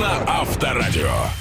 На Авторадио.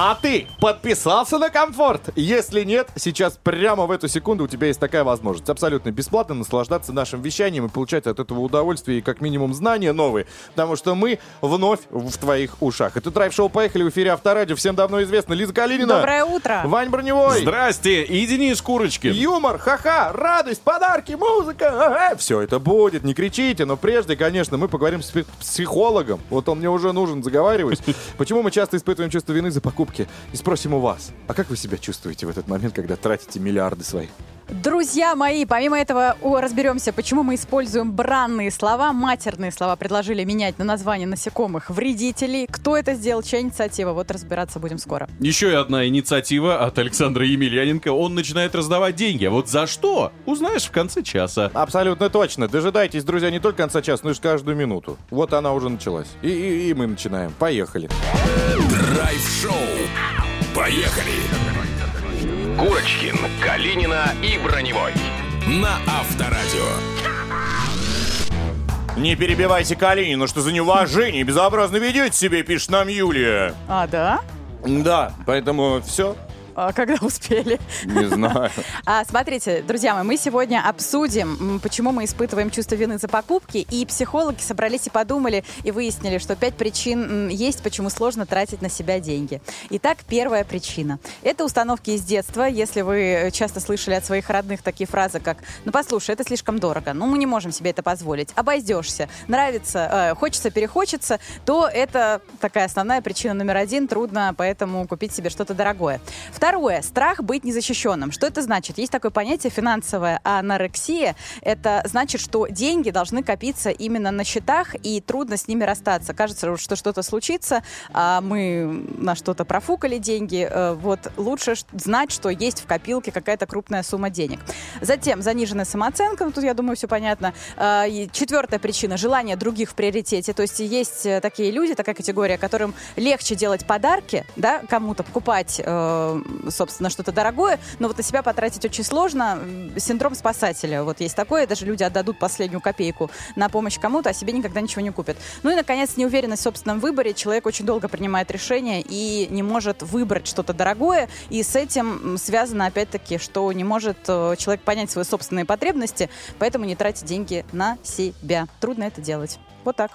А ты подписался на комфорт? Если нет, сейчас прямо в эту секунду у тебя есть такая возможность. Абсолютно бесплатно наслаждаться нашим вещанием и получать от этого удовольствие и как минимум знания новые. Потому что мы вновь в твоих ушах. Это драйв-шоу «Поехали» в эфире Авторадио. Всем давно известно. Лиза Калинина. Доброе утро. Вань Броневой. Здрасте, и Денис Курочкин. Юмор, ха-ха, радость, подарки, музыка. Ага. Все это будет, не кричите. Но прежде, конечно, мы поговорим с психологом. Вот он мне уже нужен, заговариваюсь. Почему мы часто испытываем чувство вины за покупки? И спросим у вас, а как вы себя чувствуете в этот момент, когда тратите миллиарды свои? Друзья мои, помимо этого разберемся, почему мы используем бранные слова, матерные слова предложили менять на название насекомых вредителей. Кто это сделал, чья инициатива? Вот разбираться будем скоро. Еще и одна инициатива от Александра Емельяненко. Он начинает раздавать деньги. А вот за что? Узнаешь в конце часа. Абсолютно точно. Дожидайтесь, друзья, не только конца часа, но и каждую минуту. Вот она уже началась. И, и- и мы начинаем. Поехали. Драйв-шоу. Поехали. Курочкин, Калинина и Броневой. На Авторадио. Не перебивайте Калинину, что за неуважение безобразно ведете себя, пишет нам Юлия. А, да? Да, поэтому все. А когда успели? Не знаю. А, смотрите, друзья мои, мы сегодня обсудим, почему мы испытываем чувство вины за покупки, и психологи собрались и подумали, и выяснили, что пять причин есть, почему сложно тратить на себя деньги. Итак, первая причина. Это установки из детства. Если вы э, часто слышали от своих родных такие фразы, как «Ну, послушай, это слишком дорого, ну, мы не можем себе это позволить, обойдешься, нравится, э, хочется, перехочется», то это такая основная причина номер один, трудно поэтому купить себе что-то дорогое. Второе. Страх быть незащищенным. Что это значит? Есть такое понятие финансовая анорексия. Это значит, что деньги должны копиться именно на счетах, и трудно с ними расстаться. Кажется, что что-то случится, а мы на что-то профукали деньги. Э, Вот лучше знать, что есть в копилке какая-то крупная сумма денег. Затем заниженная самооценка. Ну, тут, я думаю, все понятно. А, и Четвертая причина – желание других в приоритете. То есть есть э, такие люди, такая категория, которым легче делать подарки, да, кому-то покупать, э, собственно, что-то дорогое, но вот на себя потратить очень сложно. Синдром спасателя. Вот есть такое. Даже люди отдадут последнюю копейку на помощь кому-то, а себе никогда ничего не купят. Ну и, наконец, неуверенность в собственном выборе. Человек очень долго принимает решение и не может выбрать что-то дорогое. И с этим связано, опять-таки, что не может э, человек понять свои собственные потребности, поэтому не тратит деньги на себя. Трудно это делать. Вот так.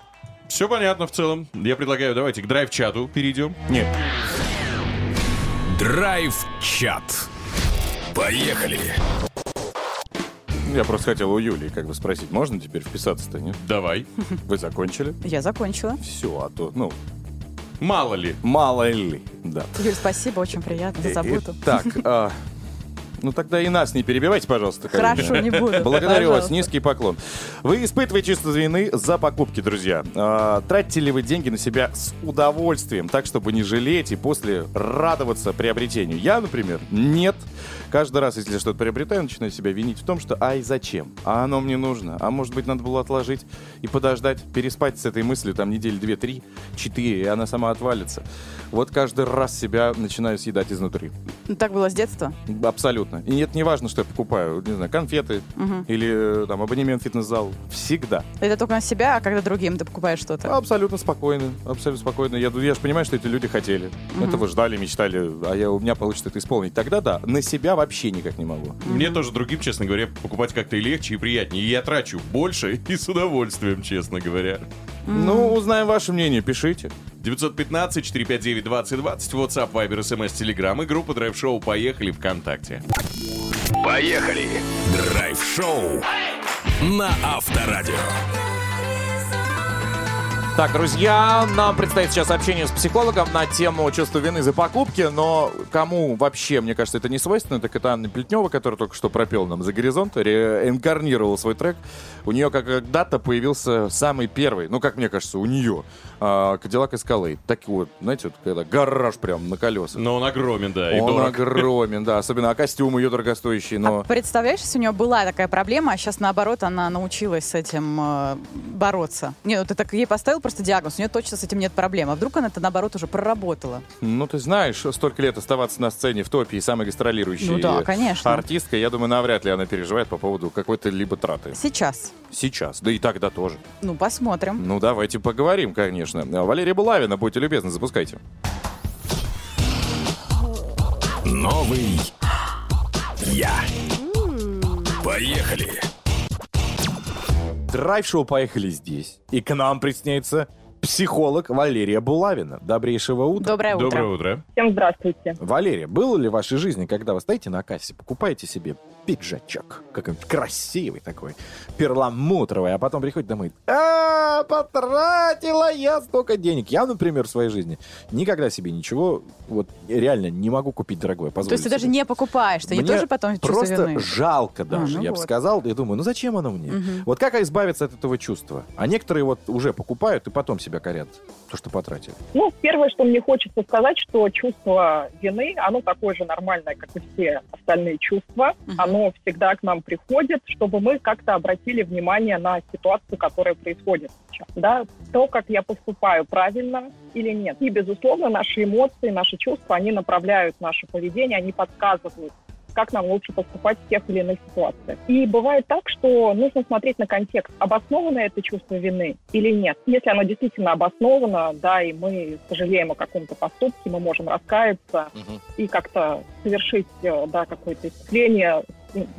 Все понятно в целом. Я предлагаю, давайте к драйв-чату перейдем. Нет. Драйв-чат. Поехали. Я просто хотел у Юлии как бы спросить, можно теперь вписаться-то, нет? Давай. Вы закончили? Я закончила. Все, а то, ну, Мало ли. мало ли, да. Юль, спасибо, очень приятно за заботу. Так, а, ну тогда и нас не перебивайте, пожалуйста. Хорошо, не буду. Благодарю вас, низкий поклон. Вы испытываете чувство вины за покупки, друзья. А, тратите ли вы деньги на себя с удовольствием, так, чтобы не жалеть и после радоваться приобретению? Я, например, нет. Каждый раз, если что-то приобретаю, начинаю себя винить в том, что ай, зачем? А оно мне нужно? А может быть, надо было отложить и подождать, переспать с этой мыслью там недели две, три, четыре, и она сама отвалится. Вот каждый раз себя начинаю съедать изнутри. Ну, Так было с детства? Абсолютно. И нет, не важно, что я покупаю, не знаю, конфеты или э, там абонемент в фитнес-зал. Всегда. Это только на себя, а когда другим ты покупаешь что-то? Абсолютно спокойно. Абсолютно спокойно. Я, я же понимаю, что эти люди хотели. Этого ждали, мечтали, а я, у меня получится это исполнить. Тогда да, на себя вообще никак не могу. Мне тоже другим, честно говоря, покупать как-то и легче, и приятнее. И я трачу больше и с удовольствием, честно говоря. Ну, узнаем ваше мнение, пишите. 915-459-2020, WhatsApp, Viber, SMS, Telegram и группа Драйв Шоу «Поехали» ВКонтакте. Поехали. Драйв-шоу на Авторадио. Так, друзья, нам предстоит сейчас общение с психологом на тему чувства вины за покупки, но кому вообще, мне кажется, это не свойственно, так это Анна Плетнева, которая только что пропел нам «За горизонт», реинкарнировала свой трек. У нее когда-то появился самый первый, ну, как мне кажется, у нее, а, Кадиллак Эскалейд. Так вот, знаете, вот когда гараж прям на колесах. Но он огромен, да, и Он дорог. огромен, да, особенно а костюм ее дорогостоящий, но... А представляешь, если у нее была такая проблема, а сейчас наоборот она научилась с этим э, бороться. Не, ну ты так ей поставил просто диагноз, у нее точно с этим нет проблем. А вдруг она это наоборот уже проработала? Ну, ты знаешь, столько лет оставаться на сцене в топе и самой гастролирующей Ну да, конечно. артисткой, я думаю, навряд ли она переживает по поводу какой-то либо траты. Сейчас. Сейчас, да и тогда тоже. Ну, посмотрим. Ну, давайте поговорим, конечно. Конечно. Валерия Булавина, будьте любезны, запускайте. Новый я. Поехали. Драйв-шоу «Поехали здесь». И к нам присоединяется психолог Валерия Булавина. Добрейшего утра. Доброе утро. Доброе утро. Всем здравствуйте. Валерия, было ли в вашей жизни, когда вы стоите на кассе, покупаете себе пиджачок, какой-нибудь красивый такой, перламутровый, а потом приходит домой, а потратила я столько денег. Я, например, в своей жизни никогда себе ничего, вот реально не могу купить дорогое, То есть ты даже себе. не покупаешь, ты тоже потом просто жалко даже, А, ну я бы сказал. Я думаю, ну зачем оно мне? Вот как избавиться от этого чувства? А некоторые вот уже покупают и потом себя корят, то, что потратили. Ну, первое, что мне хочется сказать, что чувство вины, оно такое же нормальное, как и все остальные чувства. Мгм. Оно всегда к нам приходит, чтобы мы как-то обратили внимание на ситуацию, которая происходит сейчас. Да? То, как я поступаю, правильно или нет. И, безусловно, наши эмоции, наши чувства, они направляют наше поведение, они подсказывают, как нам лучше поступать в тех или иных ситуациях. И бывает так, что нужно смотреть на контекст, обосновано это чувство вины или нет. Если оно действительно обосновано, да, и мы сожалеем о каком-то поступке, мы можем раскаяться и как-то совершить, э, да, какое-то исцеление, м,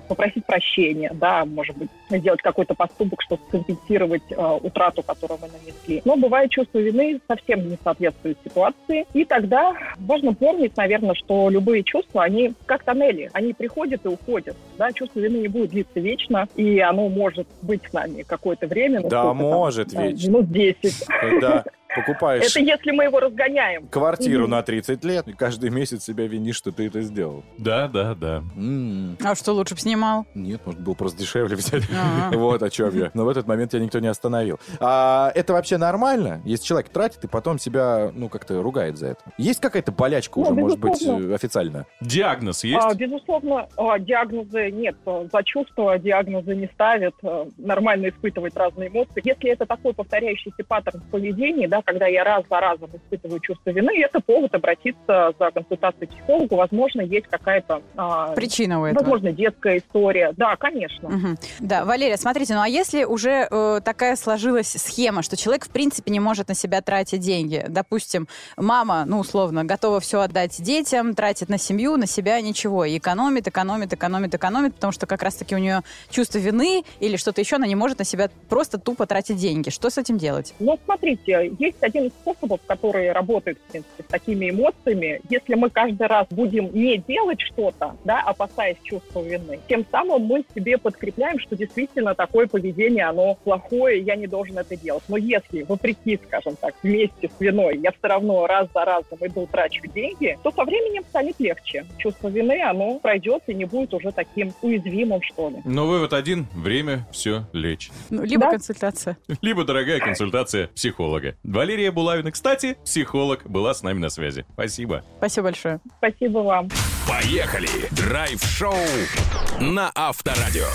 попросить прощения, да, может быть, сделать какой-то поступок, чтобы компенсировать э, утрату, которую мы нанесли. Но бывает чувство вины совсем не соответствует ситуации, и тогда важно помнить, наверное, что любые чувства, они как тоннели, они приходят и уходят, да, чувство вины не будет длиться вечно, и оно может быть с нами какое-то время. ну, Да, там, может да, вечно. Минут 10. Когда покупаешь Это если мы его разгоняем. квартиру Мгм. на 30 лет, и каждый месяц себя винишь, что ты это сделал. Да, да, да. М, А что лучше бы снимал? Нет, может, было просто дешевле взять. Ага. Вот о чем я. Но в этот момент тебя никто не остановил. А это вообще нормально, если человек тратит и потом себя, ну, как-то ругает за это? Есть какая-то болячка Ну, уже, может быть, безусловно. э, официально? Диагноз А, есть? безусловно, а, диагнозы нет. За чувства диагнозы не ставят. а, Нормально испытывать разные эмоции. Если это такой повторяющийся паттерн в поведении, да, когда я раз за разом испытываю чувство вины, это повод обратиться за консультацией к психологу. Возможно, есть какая-то, а, Причина у этого. возможно, детская история. Да, конечно. Мгм. Да, Валерия, смотрите, ну а если уже э, такая сложилась схема, что человек в принципе не может на себя тратить деньги, допустим, мама, ну условно, готова все отдать детям, тратит на семью, на себя ничего, и экономит, экономит, экономит, экономит, потому что как раз-таки у нее чувство вины или что-то еще, она не может на себя просто тупо тратить деньги. Что с этим делать? Но смотрите, есть один из способов, который работает, в принципе, с такими эмоциями. Если мы каждый раз будем не делать что-то, да, опасаясь чувства вины, тем самым мы себе подкрепляем, что действительно такое поведение, оно плохое, я не должен это делать. Но если, вопреки, скажем так, вместе с виной, я все равно раз за разом иду, трачу деньги, то со временем станет легче. Чувство вины, оно пройдет и не будет уже таким уязвимым, что ли. Но вывод один, время все лечит. Ну, либо Да. консультация. Либо дорогая консультация психолога. Валерия Булавина, кстати, психолог, была с нами на связи. Спасибо. Спасибо большое. Спасибо вам. Поехали. Драйв-шоу на Авторадио.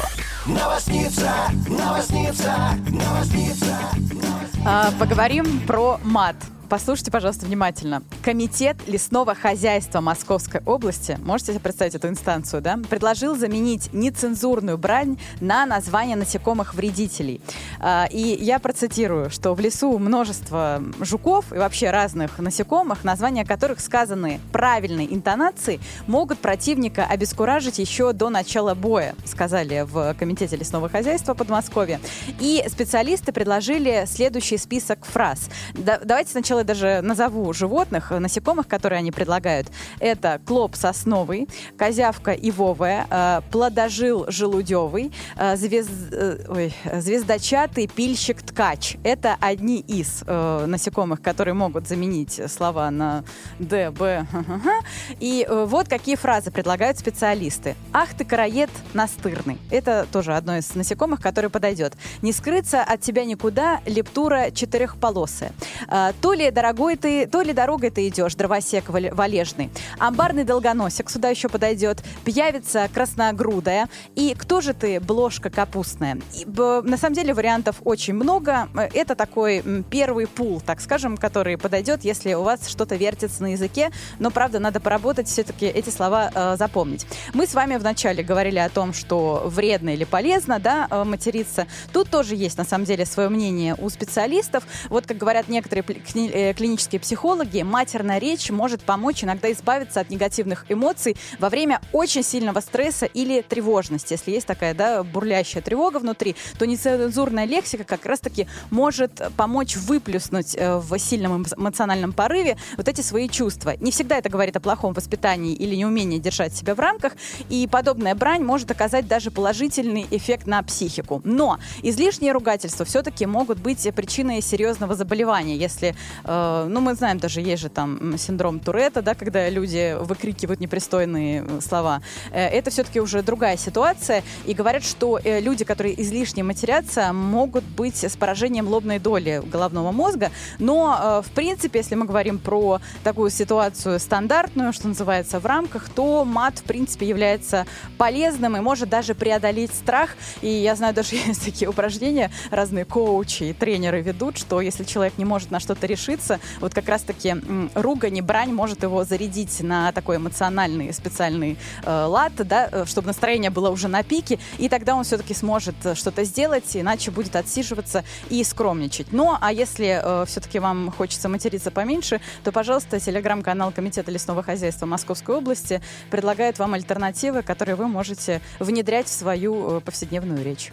А, поговорим про мат. Послушайте, пожалуйста, внимательно. Комитет лесного хозяйства Московской области, можете себе представить эту инстанцию, да, предложил заменить нецензурную брань на название насекомых-вредителей. А, и я процитирую, что в лесу множество жуков и вообще разных насекомых, названия которых сказаны правильной интонацией, могут противника обескуражить еще до начала боя, сказали в Комитете лесного хозяйства Подмосковья. И специалисты предложили следующий список фраз. Да- давайте сначала я даже назову животных, э, насекомых, которые они предлагают. Это клоп сосновый, козявка ивовая, э, плодожил желудевый, э, звез- э, ой, звездочатый пильщик ткач. Это одни из э, насекомых, которые могут заменить слова на Д, Б. И э, вот какие фразы предлагают специалисты. Ах ты, караед настырный. Это тоже одно из насекомых, которое подойдет. Не скрыться от тебя никуда, лептура четырехполосая. А, То ли ли дорогой ты, то ли дорогой ты идешь, дровосек вал- валежный. Амбарный долгоносик сюда еще подойдет. Пьявица красногрудая. И кто же ты, бложка капустная? И, б- на самом деле вариантов очень много. Э, Это такой первый пул, так скажем, который подойдет, если у вас что-то вертится на языке. Но, правда, надо поработать, все-таки эти слова э, запомнить. Мы с вами вначале говорили о том, что вредно или полезно да, э, материться. Тут тоже есть, на самом деле, свое мнение у специалистов. Вот, как говорят некоторые клинические психологи, матерная речь может помочь иногда избавиться от негативных эмоций во время очень сильного стресса или тревожности. Если есть такая да, бурлящая тревога внутри, то нецензурная лексика как раз-таки может помочь выплюснуть э, в сильном эмо- эмоциональном порыве вот эти свои чувства. Не всегда это говорит о плохом воспитании или неумении держать себя в рамках, и подобная брань может оказать даже положительный эффект на психику. Но излишние ругательства все-таки могут быть причиной серьезного заболевания, если, э, ну, мы знаем, даже есть же там синдром Туретта, да, когда люди выкрикивают непристойные э, слова. Э, это все-таки уже другая ситуация, и говорят, что люди, которые излишне матерятся, могут быть с поражением лобной доли головного мозга, но, в принципе, если мы говорим про такую ситуацию стандартную, что называется, в рамках, то мат, в принципе, является полезным и может даже преодолеть страх. И я знаю, даже есть такие упражнения, разные коучи и тренеры ведут, что если человек не может на что-то решиться, вот как раз-таки ругань и брань может его зарядить на такой эмоциональный специальный э, лад, да, э, чтобы настроение было уже на пике, и тогда он все-таки сможет э, что-то сделать, иначе будет отсиживаться и скромничать. Ну, а если э, все-таки вам хочется материться поменьше, то, пожалуйста, телеграм-канал Комитета лесного хозяйства Московской области предлагает вам альтернативы, которые вы можете внедрять в свою э, повседневную речь.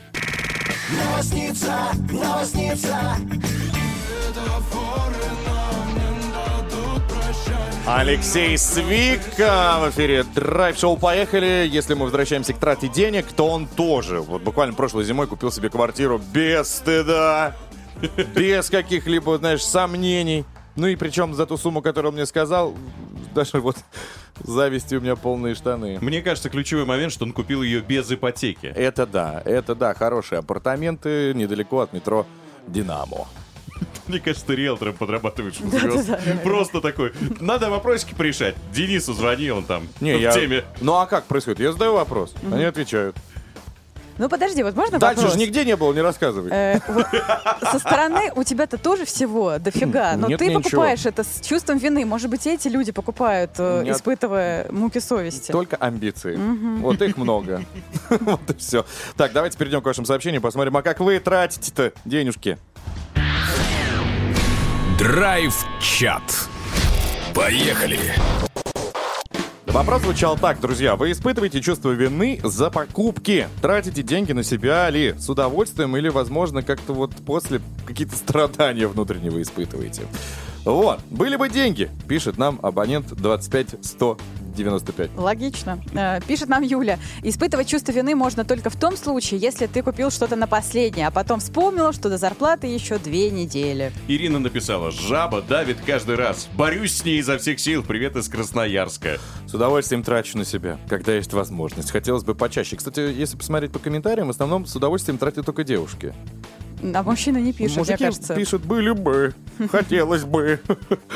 Алексей Свика в эфире Драйв-шоу «Поехали». Если мы возвращаемся к трате денег, то он тоже. Вот буквально прошлой зимой купил себе квартиру без стыда, без каких-либо, знаешь, сомнений. Ну и причем за ту сумму, которую он мне сказал, даже вот зависти у меня полные штаны. Мне кажется, ключевой момент, что он купил ее без ипотеки. Это да, это да, хорошие апартаменты недалеко от метро «Динамо». Мне кажется, ты риэлтором подрабатываешь у звезд. Просто такой. Надо вопросики порешать. Денису звони, он там Не, в я... теме. Ну а как происходит? Я задаю вопрос, они отвечают. Ну, подожди, вот можно Дальше вопрос? же нигде не было, не рассказывай. Э, вот Со стороны у тебя-то тоже всего дофига, но Нет, ты ничего. покупаешь это с чувством вины. Может быть, эти люди покупают, э, Нет. испытывая муки совести. Только амбиции. Вот их много. Вот и все. Так, давайте перейдем к вашим сообщениям, посмотрим, а как вы тратите-то денежки? Драйв-чат. Поехали. Вопрос звучал так, друзья. Вы испытываете чувство вины за покупки? Тратите деньги на себя ли? С удовольствием или, возможно, как-то вот после какие-то страдания внутренние вы испытываете? Вот. Были бы деньги, пишет нам абонент 25195. Логично. Э, Пишет нам Юля. Испытывать чувство вины можно только в том случае, если ты купил что-то на последнее, а потом вспомнила, что до зарплаты еще две недели. Ирина написала, жаба давит каждый раз. Борюсь с ней изо всех сил. Привет из Красноярска. С удовольствием трачу на себя, когда есть возможность. Хотелось бы почаще. Кстати, если посмотреть по комментариям, в основном с удовольствием тратят только девушки. А мужчины не пишут, Мужики мне кажется. пишут, были бы, хотелось бы.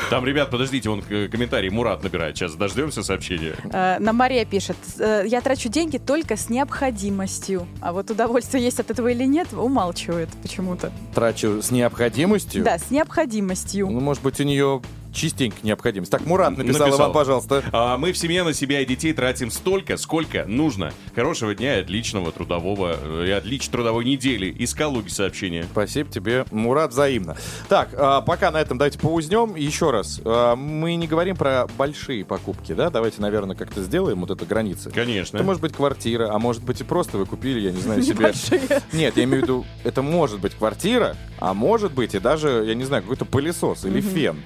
Там, ребят, подождите, он комментарий Мурат набирает. Сейчас дождемся сообщения. Э, На Мария пишет, э, я трачу деньги только с необходимостью. А вот удовольствие есть от этого или нет, умалчивает почему-то. Трачу с необходимостью. Да, с необходимостью. Ну, может быть, у нее частенько необходимость. Так, Мурат написал, Написал. Иван, пожалуйста. А мы в семье на себя и детей тратим столько, сколько нужно. Хорошего дня и отличного трудового, э, и отличной трудовой недели. Из Калуги сообщение. Спасибо тебе, Мурат, взаимно. Так, а, пока на этом давайте поузнем. Еще раз, а, мы не говорим про большие покупки, да? Давайте, наверное, как-то сделаем вот эту границу. Конечно. Это может быть квартира, а может быть и просто вы купили, я не знаю, себе... Нет, я имею в виду, это может быть квартира, а может быть и даже, я не знаю, какой-то пылесос или фен.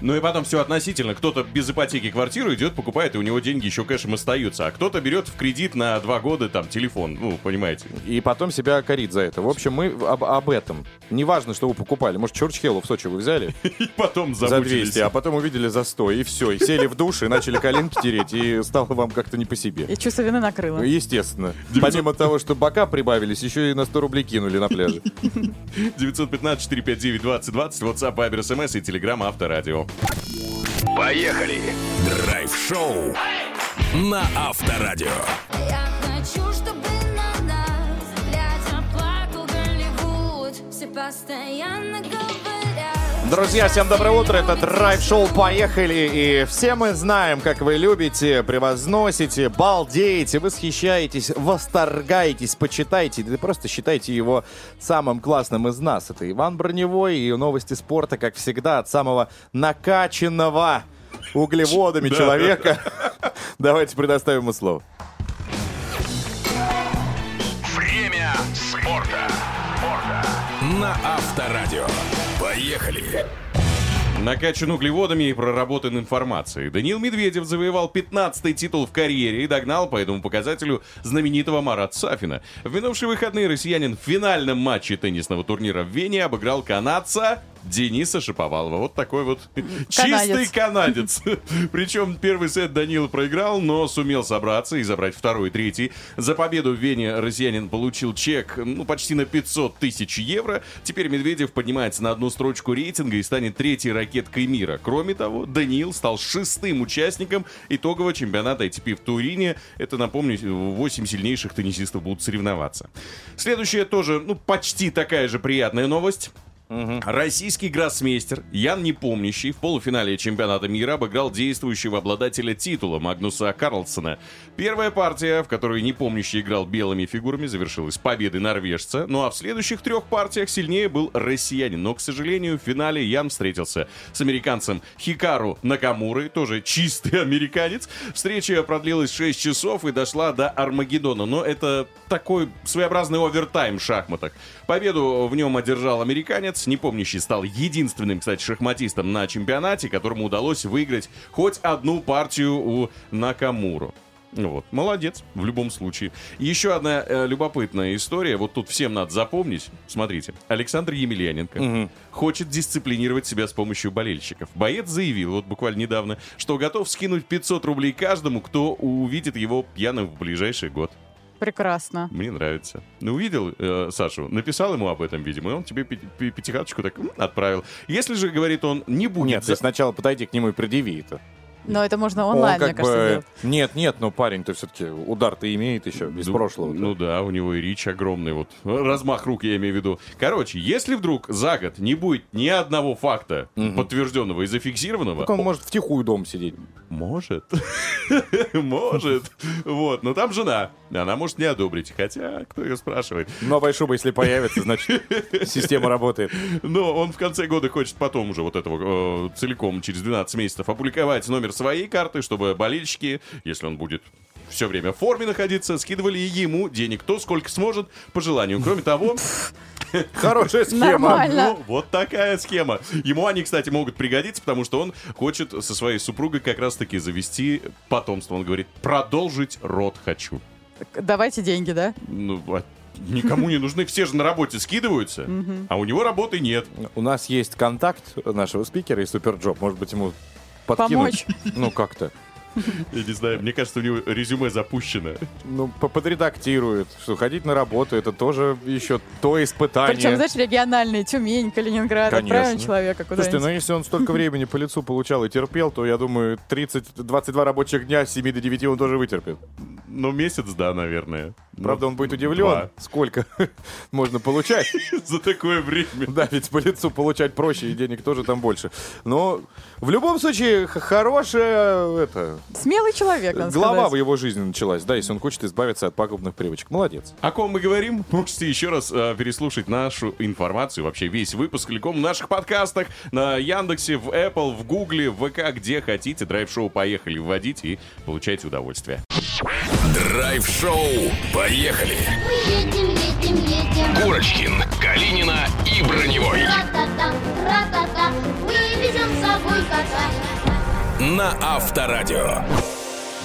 Ну и потом все относительно. Кто-то без ипотеки квартиру идет, покупает, и у него деньги еще кэшем остаются. А кто-то берет в кредит на два года там телефон. Ну, понимаете. И потом себя корит за это. В общем, мы об, об этом. Неважно, что вы покупали. Может, Чурчхеллу в Сочи вы взяли И потом за замучились. 200, а потом увидели за 100, и все. И сели в душ, и начали коленки тереть, и стало вам как-то не по себе. И чувство вины накрыло. Естественно. Помимо того, что бока прибавились, еще и на 100 рублей кинули на пляже. 915-459-2020, WhatsApp, Viber, SMS и Telegram Авторадио. Поехали! Драйв-шоу на Авторадио. Я хочу, чтобы на нас глядя плакал Голливуд. Все постоянно говорят. Друзья, всем доброе утро, это драйв-шоу «Поехали», и все мы знаем, как вы любите, превозносите, балдеете, восхищаетесь, восторгаетесь, почитаете, да просто считаете его самым классным из нас. Это Иван Броневой и новости спорта, как всегда, от самого накачанного углеводами человека. Давайте предоставим ему слово. Время спорта. На Авторадио. Поехали! Накачан углеводами и проработан информацией. Даниил Медведев завоевал 15-й титул в карьере и догнал по этому показателю знаменитого Марат Сафина. В минувшие выходные россиянин в финальном матче теннисного турнира в Вене обыграл канадца Дениса Шиповалова. Вот такой вот чистый канадец. Причем первый сет Данил проиграл, но сумел собраться и забрать второй и третий. За победу в Вене россиянин получил чек ну, почти на 500 тысяч евро. Теперь Медведев поднимается на одну строчку рейтинга и станет третьей ракеткой мира. Кроме того, Даниил стал шестым участником итогового чемпионата ATP в Турине. Это, напомню, 8 сильнейших теннисистов будут соревноваться. Следующая тоже, ну, почти такая же приятная новость. Российский гроссмейстер Ян Непомнящий в полуфинале чемпионата мира обыграл действующего обладателя титула Магнуса Карлсона. Первая партия, в которой Непомнящий играл белыми фигурами, завершилась победой норвежца. Ну а в следующих трех партиях сильнее был россиянин. Но, к сожалению, в финале Ян встретился с американцем Хикару Накамурой, тоже чистый американец. Встреча продлилась 6 часов и дошла до Армагеддона. Но это такой своеобразный овертайм в шахматах. Победу в нем одержал американец. Непомнящий стал единственным, кстати, шахматистом на чемпионате, которому удалось выиграть хоть одну партию у Накамуру. Ну Вот, молодец, в любом случае. Еще одна э, любопытная история, вот тут всем надо запомнить. Смотрите, Александр Емельяненко хочет дисциплинировать себя с помощью болельщиков. Боец заявил, вот буквально недавно, что готов скинуть 500 рублей каждому, кто увидит его пьяным в ближайший год. Прекрасно. Мне нравится. Ну, увидел э, Сашу, написал ему об этом, видимо, и он тебе пятихаточку так м, отправил. Если же, говорит он, не будет... Нет, за- ты сначала подойди к нему и предъяви это. Но это можно Он онлайн, как мне кажется, бы- делать. Нет, нет, но парень-то все-таки удар-то имеет еще из Ну, прошлого. Ну да, у него и рич огромный, вот размах рук я имею в виду. Короче, если вдруг за год не будет ни одного факта подтвержденного и зафиксированного, Так он может втихую дом сидеть. может, может, вот, но там жена, она может не одобрить, хотя кто ее спрашивает. Новая шуба, если появится, значит, система работает. Но он в конце года хочет потом уже вот этого э, целиком через 12 месяцев опубликовать номер своей карты, чтобы болельщики, если он будет все время в форме находиться, скидывали ему денег, кто сколько сможет, по желанию. Кроме того, Хорошая схема. Нормально. ну, вот такая схема. Ему они, кстати, могут пригодиться, потому что он хочет со своей супругой как раз-таки завести потомство. Он говорит, продолжить род хочу. Давайте деньги, да? Ну, а никому не нужны, все же на работе скидываются, а у него работы нет. У нас есть контакт нашего спикера из SuperJob. Может быть, ему подкинуть? Ну, как-то. Я не знаю, мне кажется, у него резюме запущено. Ну, по- подредактирует, что ходить на работу, это тоже еще то испытание. Причем, знаешь, региональные, Тюмень, Калининград, отправим человека Слушайте, ну куда-нибудь. если он столько времени по лицу получал и терпел, то я думаю, 30-22 рабочих дня с 7 до 9 он тоже вытерпит. Ну, месяц, да, наверное. Ну, Правда, он будет удивлен, два. сколько можно получать. За такое время. Да, ведь по лицу получать проще, и денег тоже там больше. Но в любом случае, х- хорошая это, Смелый человек, надо глава сказать. в его жизни началась, да, если он хочет избавиться от пагубных привычек. Молодец. О ком мы говорим? Можете еще раз э, переслушать нашу информацию, вообще весь выпуск целиком в наших подкастах, на Яндексе, в Apple, в Гугле, в ВК, где хотите. Драйв-шоу «Поехали» вводите и получайте удовольствие. Драйв-шоу. Поехали! Мы едем, едем, едем. Курочкин, Калинина и Броневой. Ра-та-та, ра-та-та, кота. На Авторадио.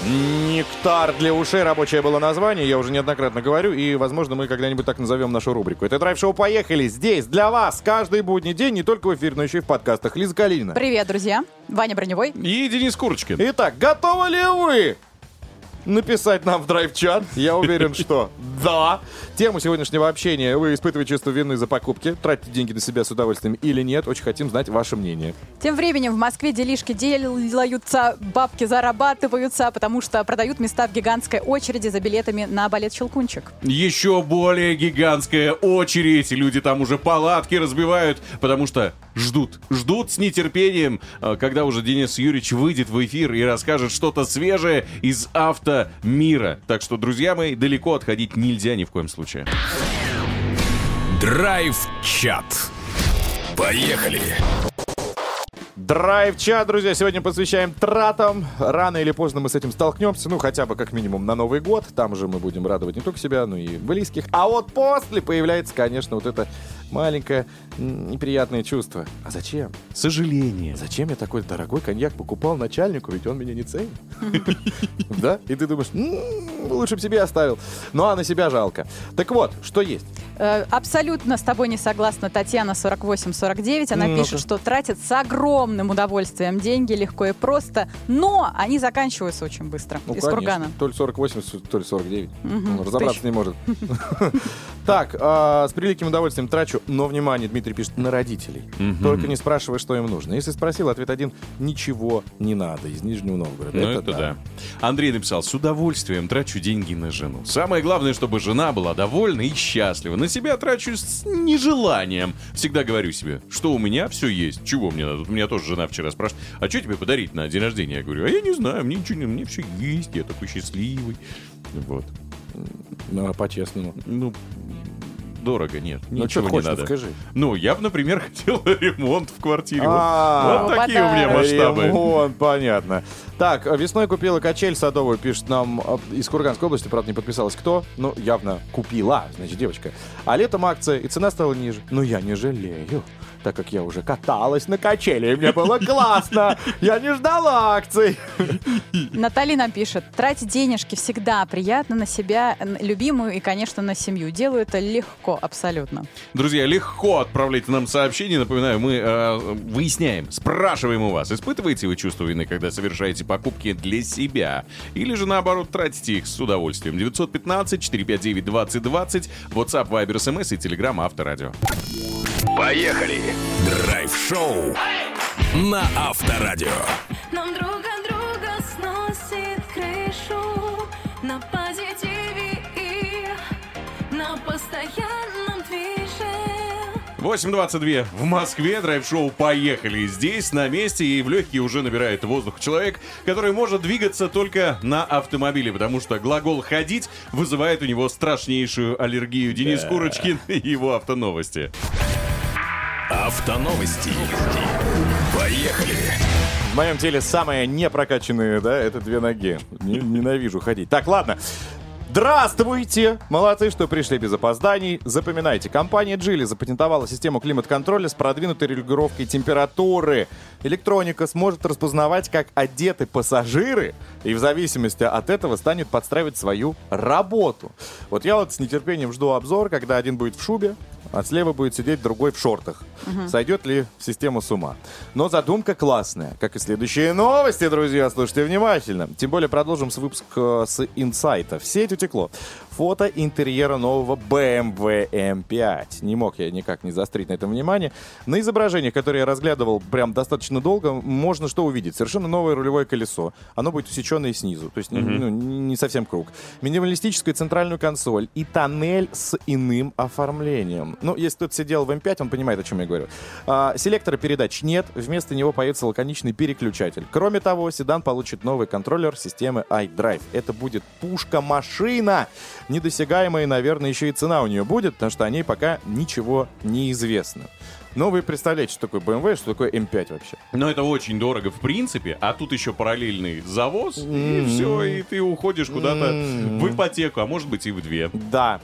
Нектар для ушей рабочее было название, я уже неоднократно говорю, и, возможно, мы когда-нибудь так назовем нашу рубрику. Это драйв-шоу «Поехали» здесь, для вас, каждый будний день, не только в эфире, но еще и в подкастах. Лиза Калинина. Привет, друзья. Ваня Броневой. И Денис Курочкин. Итак, готовы ли вы написать нам в драйв-чат? Я уверен, что да. Тему сегодняшнего общения. Вы испытываете чувство вины за покупки? Тратите деньги на себя с удовольствием или нет? Очень хотим знать ваше мнение. Тем временем в Москве делишки делаются, бабки зарабатываются, потому что продают места в гигантской очереди за билетами на балет «Щелкунчик». Еще более гигантская очередь. Люди там уже палатки разбивают, потому что ждут. Ждут с нетерпением, э, когда уже Денис Юрьевич выйдет в эфир и расскажет что-то свежее из автомира. Так что, друзья мои, далеко отходить нельзя ни в коем случае. Драйв-чат. Поехали. Драйв-чат, друзья, сегодня посвящаем тратам. Рано или поздно мы с этим столкнемся, ну, хотя бы как минимум на Новый год. Там же мы будем радовать не только себя, но и близких. А вот после появляется, конечно, вот это маленькое неприятное чувство. А зачем? Сожаление. Зачем я такой дорогой коньяк покупал начальнику, ведь он меня не ценит? Да? И ты думаешь, «М, лучше бы себе оставил. Ну, а на себя жалко. Так вот, что есть? Э, Абсолютно с тобой не согласна Татьяна 4849. Она пишет, что тратит с огромным удовольствием деньги легко и просто, но они заканчиваются очень быстро. Ну, из кургана. То ли 48, то ли 49. Мгм, Он разобраться не может. Так, а, с превеликим удовольствием трачу, но, внимание, Дмитрий пишет, на родителей. Только не спрашивай, что им нужно. Если спросил, ответ один, ничего не надо из Нижнего Новгорода. Ну, это, да. Андрей написал, с удовольствием трачу деньги на жену. Самое главное, чтобы жена была довольна и счастлива. На себя трачу с нежеланием. Всегда говорю себе, что у меня все есть. Чего мне надо? У меня тоже жена вчера спрашивает, а что тебе подарить на день рождения? Я говорю, а я не знаю, мне ничего не, мне все есть, я такой счастливый. Вот. Ну, а по-честному. Ну, дорого, нет, Ну, ничего что не надо. скажи. Ну, я бы, например, хотел ремонт в квартире. Вот- А, такие у меня масштабы. Ремонт, понятно. Так, весной купила качель садовую, пишет нам э, из Курганской области, правда, не подписалась кто, ну, явно купила, значит, девочка. А летом акция, и цена стала ниже. Но я не жалею, так как я уже каталась на качели, и мне было классно. Я не ждала акций. Наталья нам пишет, тратить денежки всегда приятно на себя, любимую и, конечно, на семью. Делаю это легко, абсолютно. Друзья, легко отправляйте нам сообщения. Напоминаю, мы э, выясняем, спрашиваем у вас, испытываете вы чувство вины, когда совершаете покупки для себя? Или же, наоборот, тратите их с удовольствием? 915-459-2020, WhatsApp, Viber, SMS и Telegram Авторадио. Поехали. Драйв-шоу на Авторадио. Нам друг от друга сносит крышу На позитиве и на постоянном движе 8.22 в Москве. Драйв-шоу «Поехали». Здесь, на месте, и в легкие уже набирает воздух человек, который может двигаться только на автомобиле, потому что глагол «ходить» вызывает у него страшнейшую аллергию. Денис Курочкин и его автоновости. Автоновости. Поехали. В моем теле самые непрокачанные, да, это две ноги. Не- ненавижу ходить. Так, ладно. Здравствуйте! Молодцы, что пришли без опозданий. Запоминайте, компания Geely запатентовала систему климат-контроля с продвинутой регулировкой температуры. Электроника сможет распознавать, как одеты пассажиры, и в зависимости от этого станет подстраивать свою работу. Вот я вот с нетерпением жду обзор, когда один будет в шубе, а слева будет сидеть другой в шортах. Сойдет ли система с ума? Но задумка классная, как и следующие новости, друзья, слушайте внимательно. Тем более продолжим с выпуск э, с инсайта. В сеть утекло фото интерьера нового BMW M5. Не мог я никак не заострить на этом внимание. На изображениях, которые я разглядывал прям достаточно долго, можно что увидеть? Совершенно новое рулевое колесо. Оно будет усеченное снизу, то есть ну, не не совсем круг. Минималистическую центральную консоль и тоннель с иным оформлением. Ну, если кто-то сидел в M5, он понимает, о чем я говорю. А, селектора передач нет, вместо него появится лаконичный переключатель. Кроме того, седан получит новый контроллер системы iDrive. Это будет пушка-машина, недосягаемая, наверное, еще и цена у нее будет, потому что о ней пока ничего не известно. Но вы представляете, что такое BMW, что такое M5 вообще. Но это очень дорого в принципе, а тут еще параллельный завоз, и все, и ты уходишь куда-то в ипотеку, а может быть и в две. Да.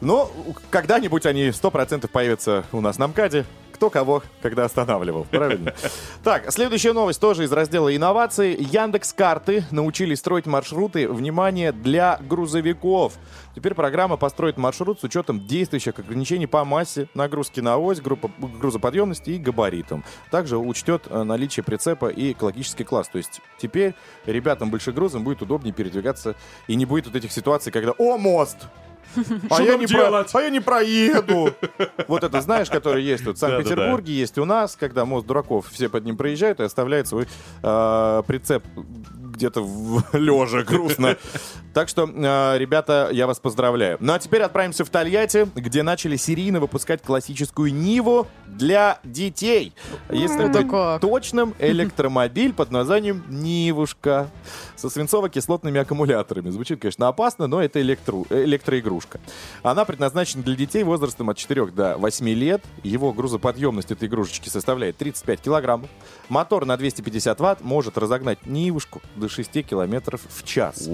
Но когда-нибудь они 100% появятся у нас на МКАДе. Кто кого, когда останавливал, правильно? Так, следующая новость тоже из раздела инноваций. Яндекс карты научились строить маршруты, внимание, для грузовиков. Теперь программа построит маршрут с учетом действующих ограничений по массе, нагрузки на ось, группа, грузоподъемности и габаритам. Также учтет э, наличие прицепа и экологический класс. То есть теперь ребятам большегрузом будет удобнее передвигаться и не будет вот этих ситуаций, когда «О, мост!» А я, нам не про- а я не проеду. Вот это знаешь, который есть тут в. Санкт-Петербурге, есть у нас, когда мост дураков, все под ним проезжают и оставляют свой э, прицеп где-то в лежа грустно. Так что, э, ребята, я вас поздравляю. Ну а теперь отправимся в Тольятти, где начали серийно выпускать классическую Ниву для детей. Если быть точным, электромобиль под названием Нивушка со свинцово-кислотными аккумуляторами. Звучит, конечно, опасно, но это электру- э, электроигрушка. Она предназначена для детей возрастом от 4 до 8 лет. Его грузоподъемность этой игрушечки составляет 35 килограммов. Мотор на 250 ватт может разогнать Нивушку до 6 километров в час.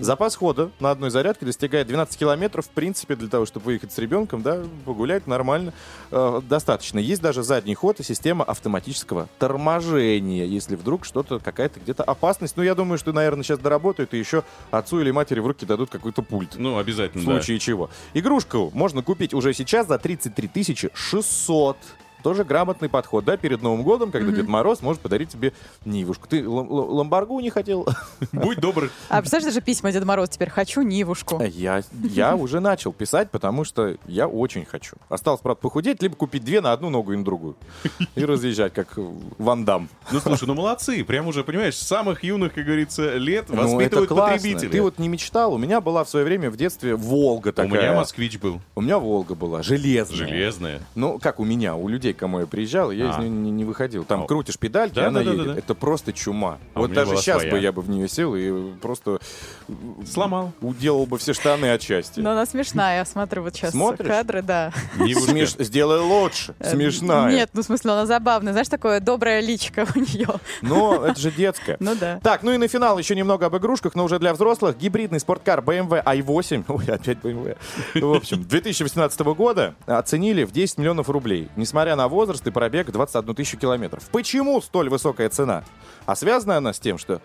Запас хода на одной зарядке достигает 12 километров. В принципе, для того, чтобы выехать с ребенком, да, погулять нормально, э, достаточно. Есть даже задний ход и система автоматического торможения, если вдруг что-то, какая-то где-то опасность. Ну, я думаю, что, наверное, сейчас доработают и еще отцу или матери в руки дадут какой-то пульт. Ну, В обязательно, да. случае чего. Игрушку можно купить уже сейчас за 33 600. Тоже грамотный подход, да, перед Новым годом, когда Дед Мороз может подарить тебе Нивушку. Ты лам- лам- ламборгу не хотел? Будь добр. А представляешь, даже письма Деда Мороз теперь «Хочу Нивушку». Я, я уже начал писать, потому что я очень хочу. Осталось, правда, похудеть, либо купить две на одну ногу и на другую. И разъезжать, как Ван Дам. Ну, слушай, ну молодцы. Прям уже, понимаешь, с самых юных, как говорится, лет Ну, воспитывают классно. потребителей. Ты вот не мечтал? У меня была в свое время в детстве Волга У такая. меня москвич был. У меня Волга была, железная. Железная. Ну, как у меня, у людей, кому я приезжал, я из А. нее не, не выходил. Там А. крутишь педальки, Да, она да, да, едет. да, да. Это просто чума. А вот даже сейчас своя. бы я бы в нее сел и просто Сломал. уделал бы все штаны от счастья. Но она смешная, я смотрю вот сейчас Смотришь? кадры, да. Нивушка. Смеш- Сделай лучше. Э, Смешная. Нет, ну в смысле, она забавная. Знаешь, такое доброе личико у нее. Но это же детская. Ну да. Так, ну и на финал еще немного об игрушках, но уже для взрослых. Гибридный спорткар BMW i8, ой, опять BMW, в общем, 2018 года оценили в 10 миллионов рублей, несмотря на возраст и пробег 21 тысячу километров. Почему столь высокая цена? А связана она с тем, что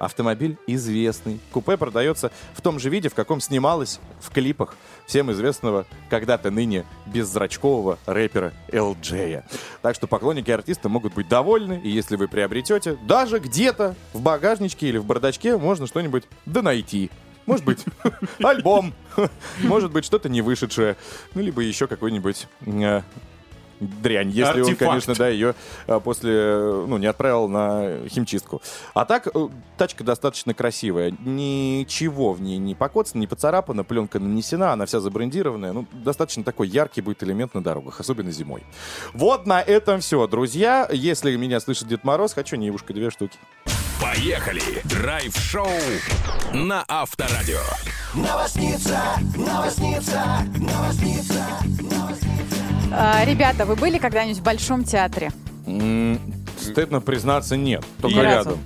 автомобиль известный. Купе продается в том же виде, в каком снималось в клипах всем известного когда-то ныне беззрачкового рэпера LJ. Так что поклонники артиста могут быть довольны, и если вы приобретете, даже где-то в багажничке или в бардачке можно что-нибудь да найти. Может быть, альбом, может быть, что-то не вышедшее, ну, либо еще какой-нибудь э, дрянь, если он, Артефакт. конечно, да, ее э, после, ну, не отправил на химчистку. А так, э, тачка достаточно красивая. Ничего в ней не покоцано, не поцарапано, пленка нанесена, она вся забрендированная. Ну, достаточно такой яркий будет элемент на дорогах, особенно зимой. Вот на этом все, друзья. Если меня слышит Дед Мороз, хочу Нивушка, две штуки. Поехали! Драйв-шоу на Авторадио. А, Ребята, вы были когда-нибудь в Большом театре? М, Стыдно признаться, нет. Только Ни разу. рядом.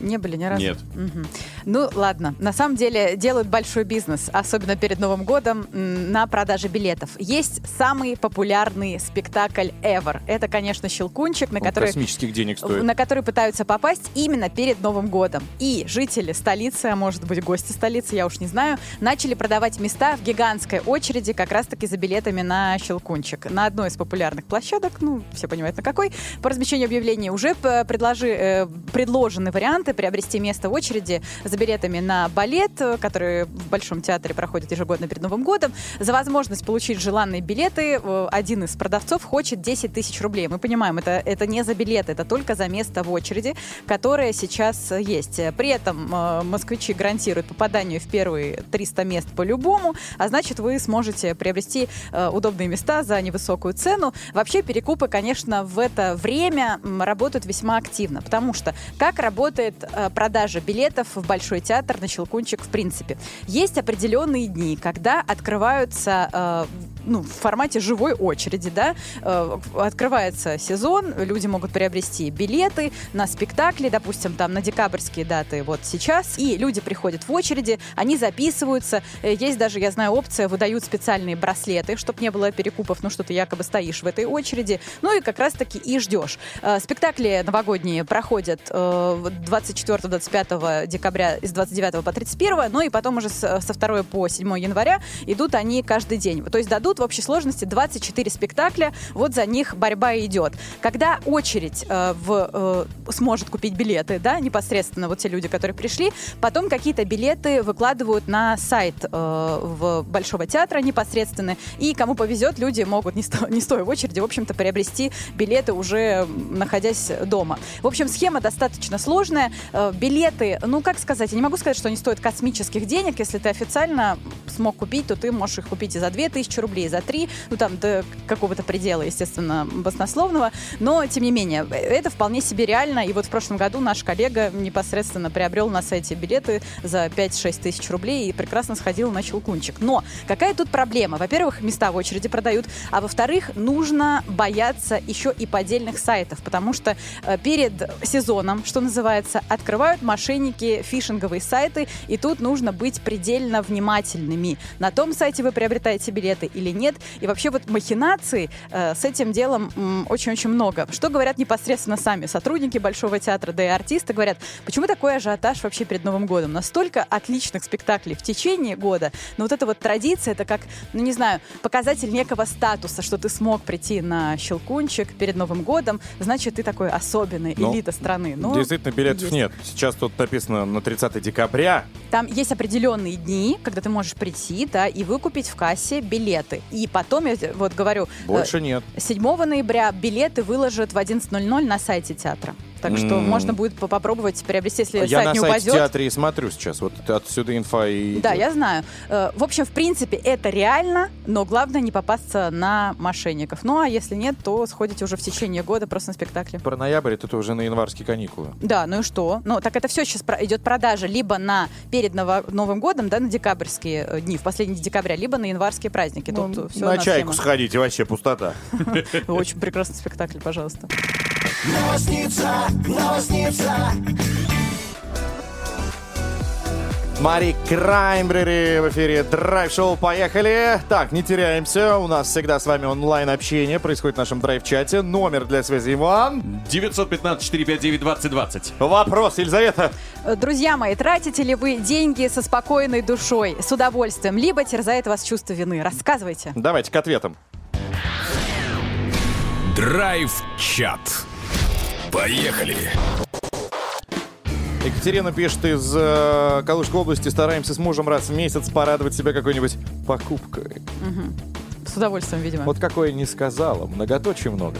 Не были ни разу? Нет. Мгм. Ну, ладно. На самом деле делают большой бизнес, особенно перед Новым годом, на продаже билетов. Есть самый популярный спектакль ever. Это, конечно, «Щелкунчик», на Он который космических денег стоит. на который пытаются попасть именно перед Новым годом. И жители столицы, а может быть гости столицы, я уж не знаю, начали продавать места в гигантской очереди как раз-таки за билетами на «Щелкунчик». На одной из популярных площадок, ну, все понимают на какой, по размещению объявлений уже предложи, э, предложены варианты приобрести место в очереди за билетами на балет, который в Большом театре проходит ежегодно перед Новым годом. За возможность получить желанные билеты э, один из продавцов хочет 10 тысяч рублей. Мы понимаем, это, это не за билеты, это только за место в очереди, которое сейчас есть. При этом э, москвичи гарантируют попадание в первые 300 мест по-любому, а значит, вы сможете приобрести э, удобные места за невысокую цену. Вообще, перекупы, конечно, в это время работают весьма активно, потому что как работает продажа билетов в Большой театр на Щелкунчик в принципе? Есть определенные дни, когда открываются э, ну, в формате живой очереди, да. Э, Открывается сезон, люди могут приобрести билеты на спектакли, допустим, там на декабрьские даты вот сейчас, и люди приходят в очереди, они записываются. Э, Есть даже, я знаю, опция, выдают специальные браслеты, чтобы не было перекупов, ну что ты якобы стоишь в этой очереди, ну и как раз-таки и ждешь. Э, Спектакли новогодние проходят э, 24-25 декабря с 29 по 31, ну и потом уже со 2 по 7 января идут они каждый день. То есть дадут в общей сложности 24 спектакля, вот за них борьба идет. Когда очередь э, в, э, сможет купить билеты, да, непосредственно вот те люди, которые пришли, потом какие-то билеты выкладывают на сайт э, в Большого театра непосредственно, и кому повезет, люди могут, не, сто- не стоя в очереди, в общем-то, приобрести билеты уже находясь дома. В общем, схема достаточно сложная. Э, Билеты, ну, как сказать, я не могу сказать, что они стоят космических денег. Если ты официально смог купить, то ты можешь их купить и за 2000 рублей, и за 3, ну, там, до какого-то предела, естественно, баснословного. Но, тем не менее, это вполне себе реально. И вот в прошлом году наш коллега непосредственно приобрел на сайте билеты за 5-6 тысяч рублей и прекрасно сходил на Щелкунчик. Но какая тут проблема? Во-первых, места в очереди продают, а во-вторых, нужно бояться еще и поддельных сайтов, потому что э, перед сезоном, что называется, открывают мошенники фишинговые сайты, и тут нужно быть предельно внимательными. На том сайте вы приобретаете билеты или нет. И вообще вот махинаций э, с этим делом очень-очень много. Что говорят непосредственно сами сотрудники Большого театра, да и артисты говорят, почему такой ажиотаж вообще перед Новым годом? Настолько отличных спектаклей в течение года, но вот эта вот традиция, это как, ну не знаю, показатель некого статуса, что ты смог прийти на Щелкунчик перед Новым годом, значит, ты такой особенный, Ну, элита страны. Ну, Действительно, билетов есть. нет. Сейчас тут написано на 30 декабря. Там есть определенные дни, когда ты можешь прийти, да, и выкупить в кассе билеты. И потом, я вот говорю, Больше нет. э, 7 ноября билеты выложат в 11.00 на сайте театра. Так что М. можно будет по- попробовать приобрести, если Я сайт на не сайте упадет. театра и смотрю сейчас. Вот отсюда инфа и... Да, я знаю. Э, В общем, в принципе, это реально, но главное не попасться на мошенников. Ну, а если нет, то сходите уже в течение года просто на спектакле. Про ноябрь это уже на январские каникулы. Да, ну и что? Ну, так это все сейчас идет продажа либо на перед Ново- Новым годом, да, на декабрьские э, дни, в последние декабря, либо на январские праздники. Тут Ну, все на чайку сходите, вообще пустота. Очень прекрасный спектакль, пожалуйста. Мари Краймбрери в эфире Драйв-шоу. Поехали. Так, не теряемся. У нас всегда с вами онлайн-общение. Происходит в нашем драйв-чате. Номер для связи Иван. 915-459-2020. Вопрос, Елизавета. Э, Друзья мои, тратите ли вы деньги со спокойной душой, с удовольствием, либо терзает вас чувство вины? Рассказывайте. Давайте к ответам. Драйв-чат. Поехали. Екатерина пишет из э, Калужской области. Стараемся с мужем раз в месяц порадовать себя какой-нибудь покупкой. С удовольствием, видимо. Вот какое не сказала. Многоточие много.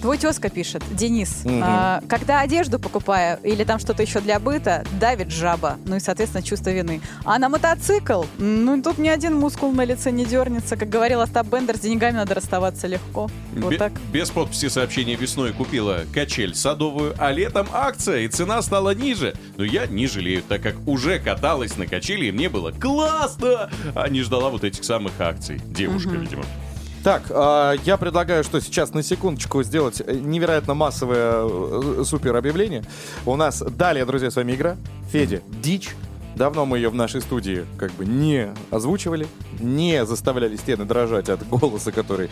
Твой тезка пишет, Денис, Мгм. а, когда одежду покупаю или там что-то еще для быта, давит жаба, ну и, соответственно, чувство вины. А на мотоцикл, ну тут ни один мускул на лице не дернется. Как говорил Остап Бендер, с деньгами надо расставаться легко. Вот Бе- так. Без подписи сообщения весной купила качель садовую, а летом акция, и цена стала ниже. Но я не жалею, так как уже каталась на качели, и мне было классно, а не ждала вот этих самых акций. Девушка, видимо. Так, а, я предлагаю, что сейчас на секундочку сделать э, невероятно массовое э, супер объявление. У нас далее, друзья, с вами игра. Федя, дичь. Давно мы ее в нашей студии как бы не озвучивали, не заставляли стены дрожать от голоса, который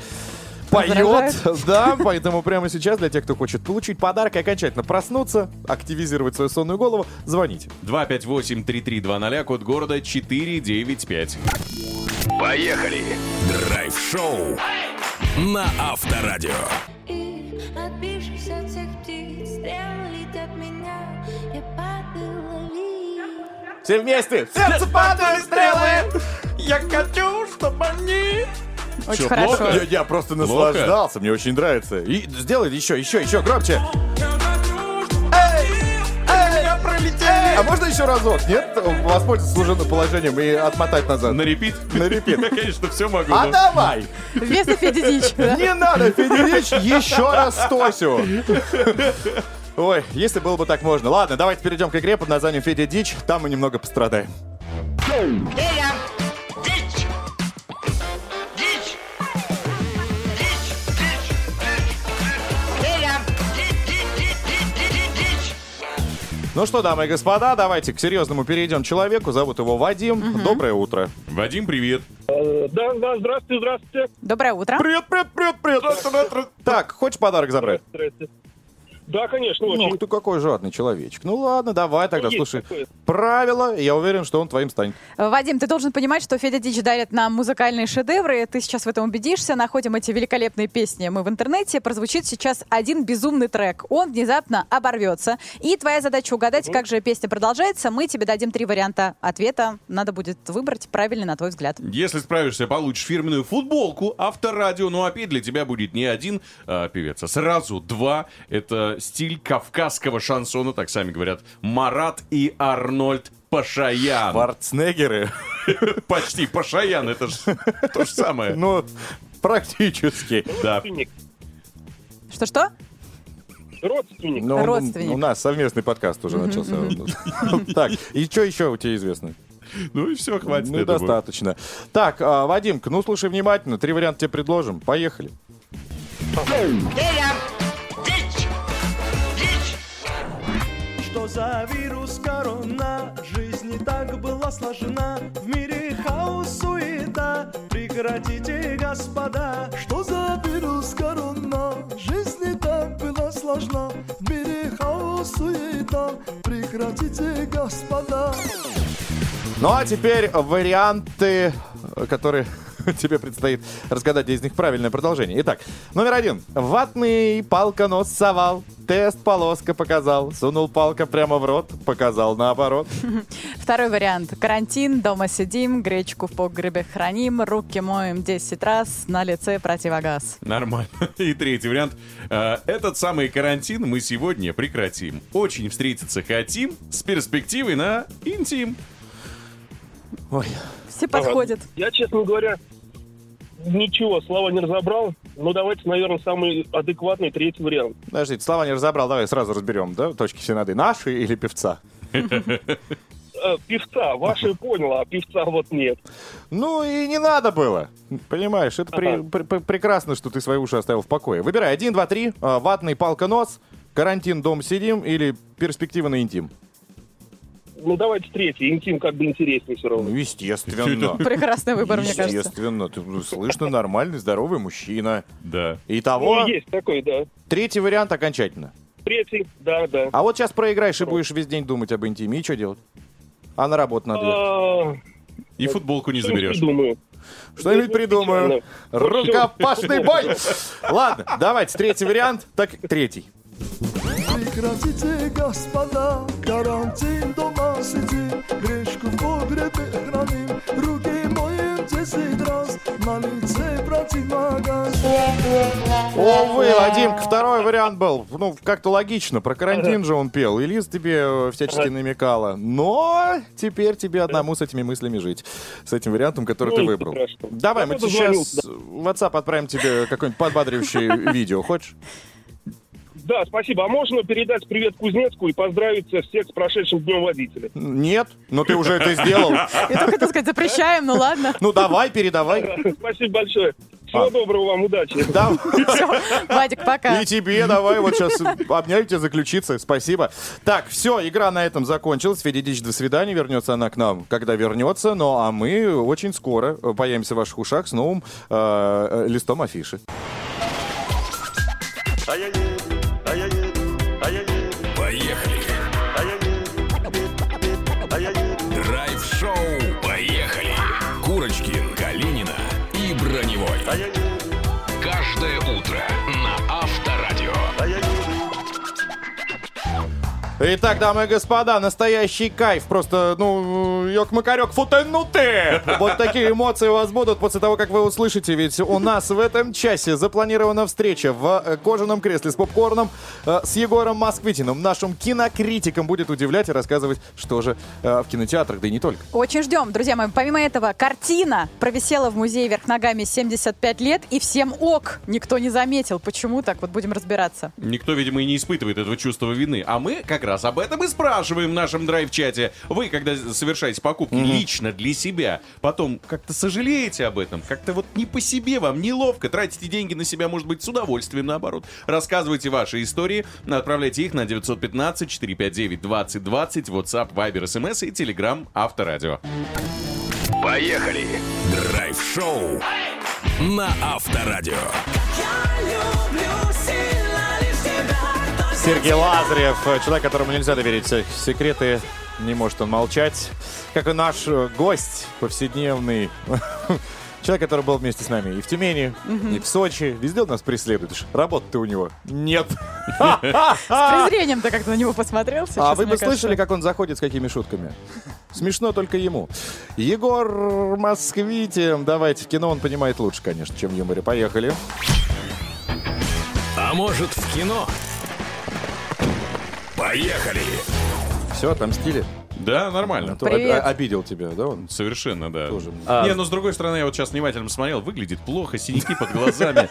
поет. Да, поэтому прямо сейчас для тех, кто хочет получить подарок и окончательно проснуться, активизировать свою сонную голову, звоните. 258-3320, код города 495. Поехали. Драйв-шоу на Авторадио. И отбившись от всех птиц, стрелы летят меня, я падала ли. Все вместе! В сердце падают стрелы! Я хочу, чтобы они... Очень Чё, хорошо. плохо? Я, я просто наслаждался, мне очень нравится. И сделай еще, еще, еще громче. А можно еще разок, нет? Воспользоваться служебным положением и отмотать назад. На репит? На репит. Я, конечно, все могу. А давай! Вместо Феди Дич. да? Не надо, Федерич, еще раз Стосю. Ой, если было бы так можно. Ладно, давайте перейдем к игре под названием Федя Дичь. Там мы немного пострадаем. Ну что, дамы и господа, давайте к серьезному перейдем человеку. Зовут его Вадим. Доброе утро. Вадим, привет. Э, Да, да, здравствуйте, здравствуйте. Доброе утро. Привет, привет, привет, привет. Так, хочешь подарок забрать? Здравствуйте. Да, конечно, Ну, очень. ты какой жадный человечек. Ну ладно, давай тогда, есть слушай. такое. Правила, я уверен, что он твоим станет. Вадим, ты должен понимать, что Федя Дич дарит нам музыкальные шедевры. Ты сейчас в этом убедишься. Находим эти великолепные песни мы в интернете. Прозвучит сейчас один безумный трек. Он внезапно оборвется. И твоя задача угадать, как же песня продолжается. Мы тебе дадим три варианта ответа. Надо будет выбрать правильный, на твой взгляд. Если справишься, получишь фирменную футболку Авторадио. Ну а петь для тебя будет не один а, певец, а сразу два. Это стиль кавказского шансона, так сами говорят, Марат и Арнольд Пашаян. Шварценеггеры. Почти Пашаян, это же то же самое. Ну, практически. Да. Родственник. Что-что? Родственник. Ну, Родственник. У нас совместный подкаст уже начался. Так, и что еще у тебя известно? Ну и все, хватит. Ну, достаточно. Так, а, Вадимка, ну слушай внимательно. Три варианта тебе предложим. Поехали. Что за вирус корона? Жизнь не так была сложена В мире хаос, суета. Прекратите, господа. Что за вирус корона? Жизнь не так была сложна. В мире хаос, суета. Прекратите, господа. Ну а теперь варианты, которые тебе предстоит разгадать, из них правильное продолжение. Итак, номер один. Ватный палка нос совал. Тест полоска показал. Сунул палка прямо в рот. Показал наоборот. Второй вариант. Карантин, дома сидим, гречку в погребе храним, руки моем 10 раз, на лице противогаз. Нормально. И третий вариант. Э, Этот самый карантин мы сегодня прекратим. Очень встретиться хотим с перспективой на интим. Ой, Все подходят. Я, честно говоря, ничего, слова не разобрал. Ну, давайте, наверное, самый адекватный третий вариант. подождите, слова не разобрал. Давай сразу разберем, да, точки все нады. Наши или певца? Э, певца, ваши понял, а певца вот нет. Ну и не надо было. Понимаешь, это при- Ага. при- при- прекрасно, что ты свои уши оставил в покое. Выбирай. Один, два, три. А, Ватный палка нос. Карантин, дом сидим или перспектива на интим? Ну, давайте третий. Интим как бы интереснее все равно. Ну, естественно. Прекрасный выбор, мне кажется. Естественно. Ты ну, слышно, нормальный, здоровый мужчина. Да. Итого, Ну, есть такой, да. третий вариант окончательно. Третий, да, да. А вот сейчас проиграешь и будешь весь день думать об интиме. И что делать? А на работу надо. А, И футболку не заберешь. придумаю. Что-нибудь ну, придумаю. печально. Рукопашный бой! Ладно, давайте, третий вариант. Так, третий. Прекратите, господа Карантин, дома сидим Гречку в погребе храним Руки моем 10 раз На лице противогаз Увы, Вадимка, второй вариант был. Ну, как-то логично. Про карантин же он пел. И Лиз тебе э, всячески намекала. Но теперь тебе одному с этими мыслями жить. С этим вариантом, который Ну, ты ничего выбрал. Давай, мы сейчас в WhatsApp отправим тебе какое-нибудь подбадривающее видео. Хочешь? Да, спасибо. А можно передать привет Кузнецку и поздравить всех с прошедшим днем водителя? Нет, но ты уже это сделал. Я только хотел сказать, запрещаем, ну ладно. Ну давай, передавай. Спасибо большое. Всего А. доброго вам, удачи. Да. Все, Вадик, пока. И тебе давай вот сейчас обняю тебя, заключиться. Спасибо. Так, все, игра на этом закончилась. Федя Дич, до свидания. Вернется она к нам, когда вернется. Ну, а мы очень скоро появимся в ваших ушах с новым э, э, листом афиши. Поехали. Итак, дамы и господа, настоящий кайф. Просто, ну, ёк-макарёк, футенуты! Вот такие эмоции у вас будут после того, как вы услышите. Ведь у нас в этом часе запланирована встреча в э, кожаном кресле с попкорном э, с Егором Москвитиным. Нашим кинокритиком будет удивлять и рассказывать, что же э, в кинотеатрах, да и не только. Очень ждем, друзья мои. Помимо этого, картина провисела в музее вверх ногами 75 лет, и всем ок. Никто не заметил. Почему так? Вот будем разбираться. Никто, видимо, и не испытывает этого чувства вины. А мы как как раз об этом и спрашиваем в нашем драйв-чате. Вы, когда совершаете покупки лично для себя, потом как-то сожалеете об этом, как-то вот не по себе вам, неловко, тратите деньги на себя, может быть, с удовольствием, наоборот. Рассказывайте ваши истории, отправляйте их на 915-459-2020, WhatsApp, Viber, SMS и Telegram Авторадио. Поехали! Драйв-шоу на Авторадио. Сергей Лазарев, человек, которому нельзя доверить секреты, не может он молчать. Как и наш э, гость повседневный. Человек, который был вместе с нами и в Тюмени, и в Сочи. Везде он нас преследует. Работы-то у него нет. С презрением ты как-то на него посмотрел А вы бы слышали, как он заходит с какими шутками? Смешно только ему. Егор Москвитин. Давайте, в кино он понимает лучше, конечно, чем в юморе. Поехали. А может в кино? Поехали! Все, отомстили. Да, нормально. А то Привет. об- обидел тебя, да, он? Совершенно, да. Тоже. Не, но с другой стороны, я вот сейчас внимательно смотрел, выглядит плохо, синяки под глазами.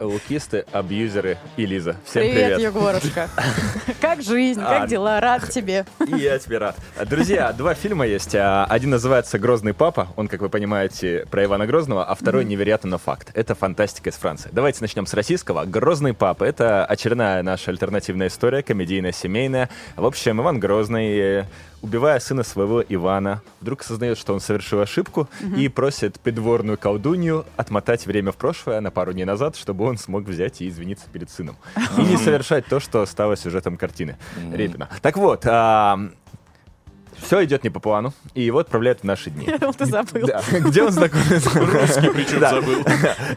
Лукисты, абьюзеры и Лиза. Всем Привет, привет. Егорушка. Как жизнь, как А. дела? Рад тебе. Я тебе рад. Друзья, два фильма есть. А, Один называется «Грозный папа». Он, как вы понимаете, про Ивана Грозного, а второй «Невероятно, но факт». Это фантастика из Франции. Давайте начнем с российского. «Грозный папа» — это очередная наша альтернативная история, комедийная, семейная. В общем, Иван Грозный, убивая сына своего Ивана, вдруг осознает, что он совершил ошибку и просит придворную колдунью отмотать время в прошлое на пару дней назад, чтобы он смог взять и извиниться перед сыном. И не совершать то, что стало сюжетом картины Репина. Так вот, все идет не по плану, и его отправляют в наши дни. Я думал, ты забыл. Да, где он знакомится... Русский причем Да. забыл.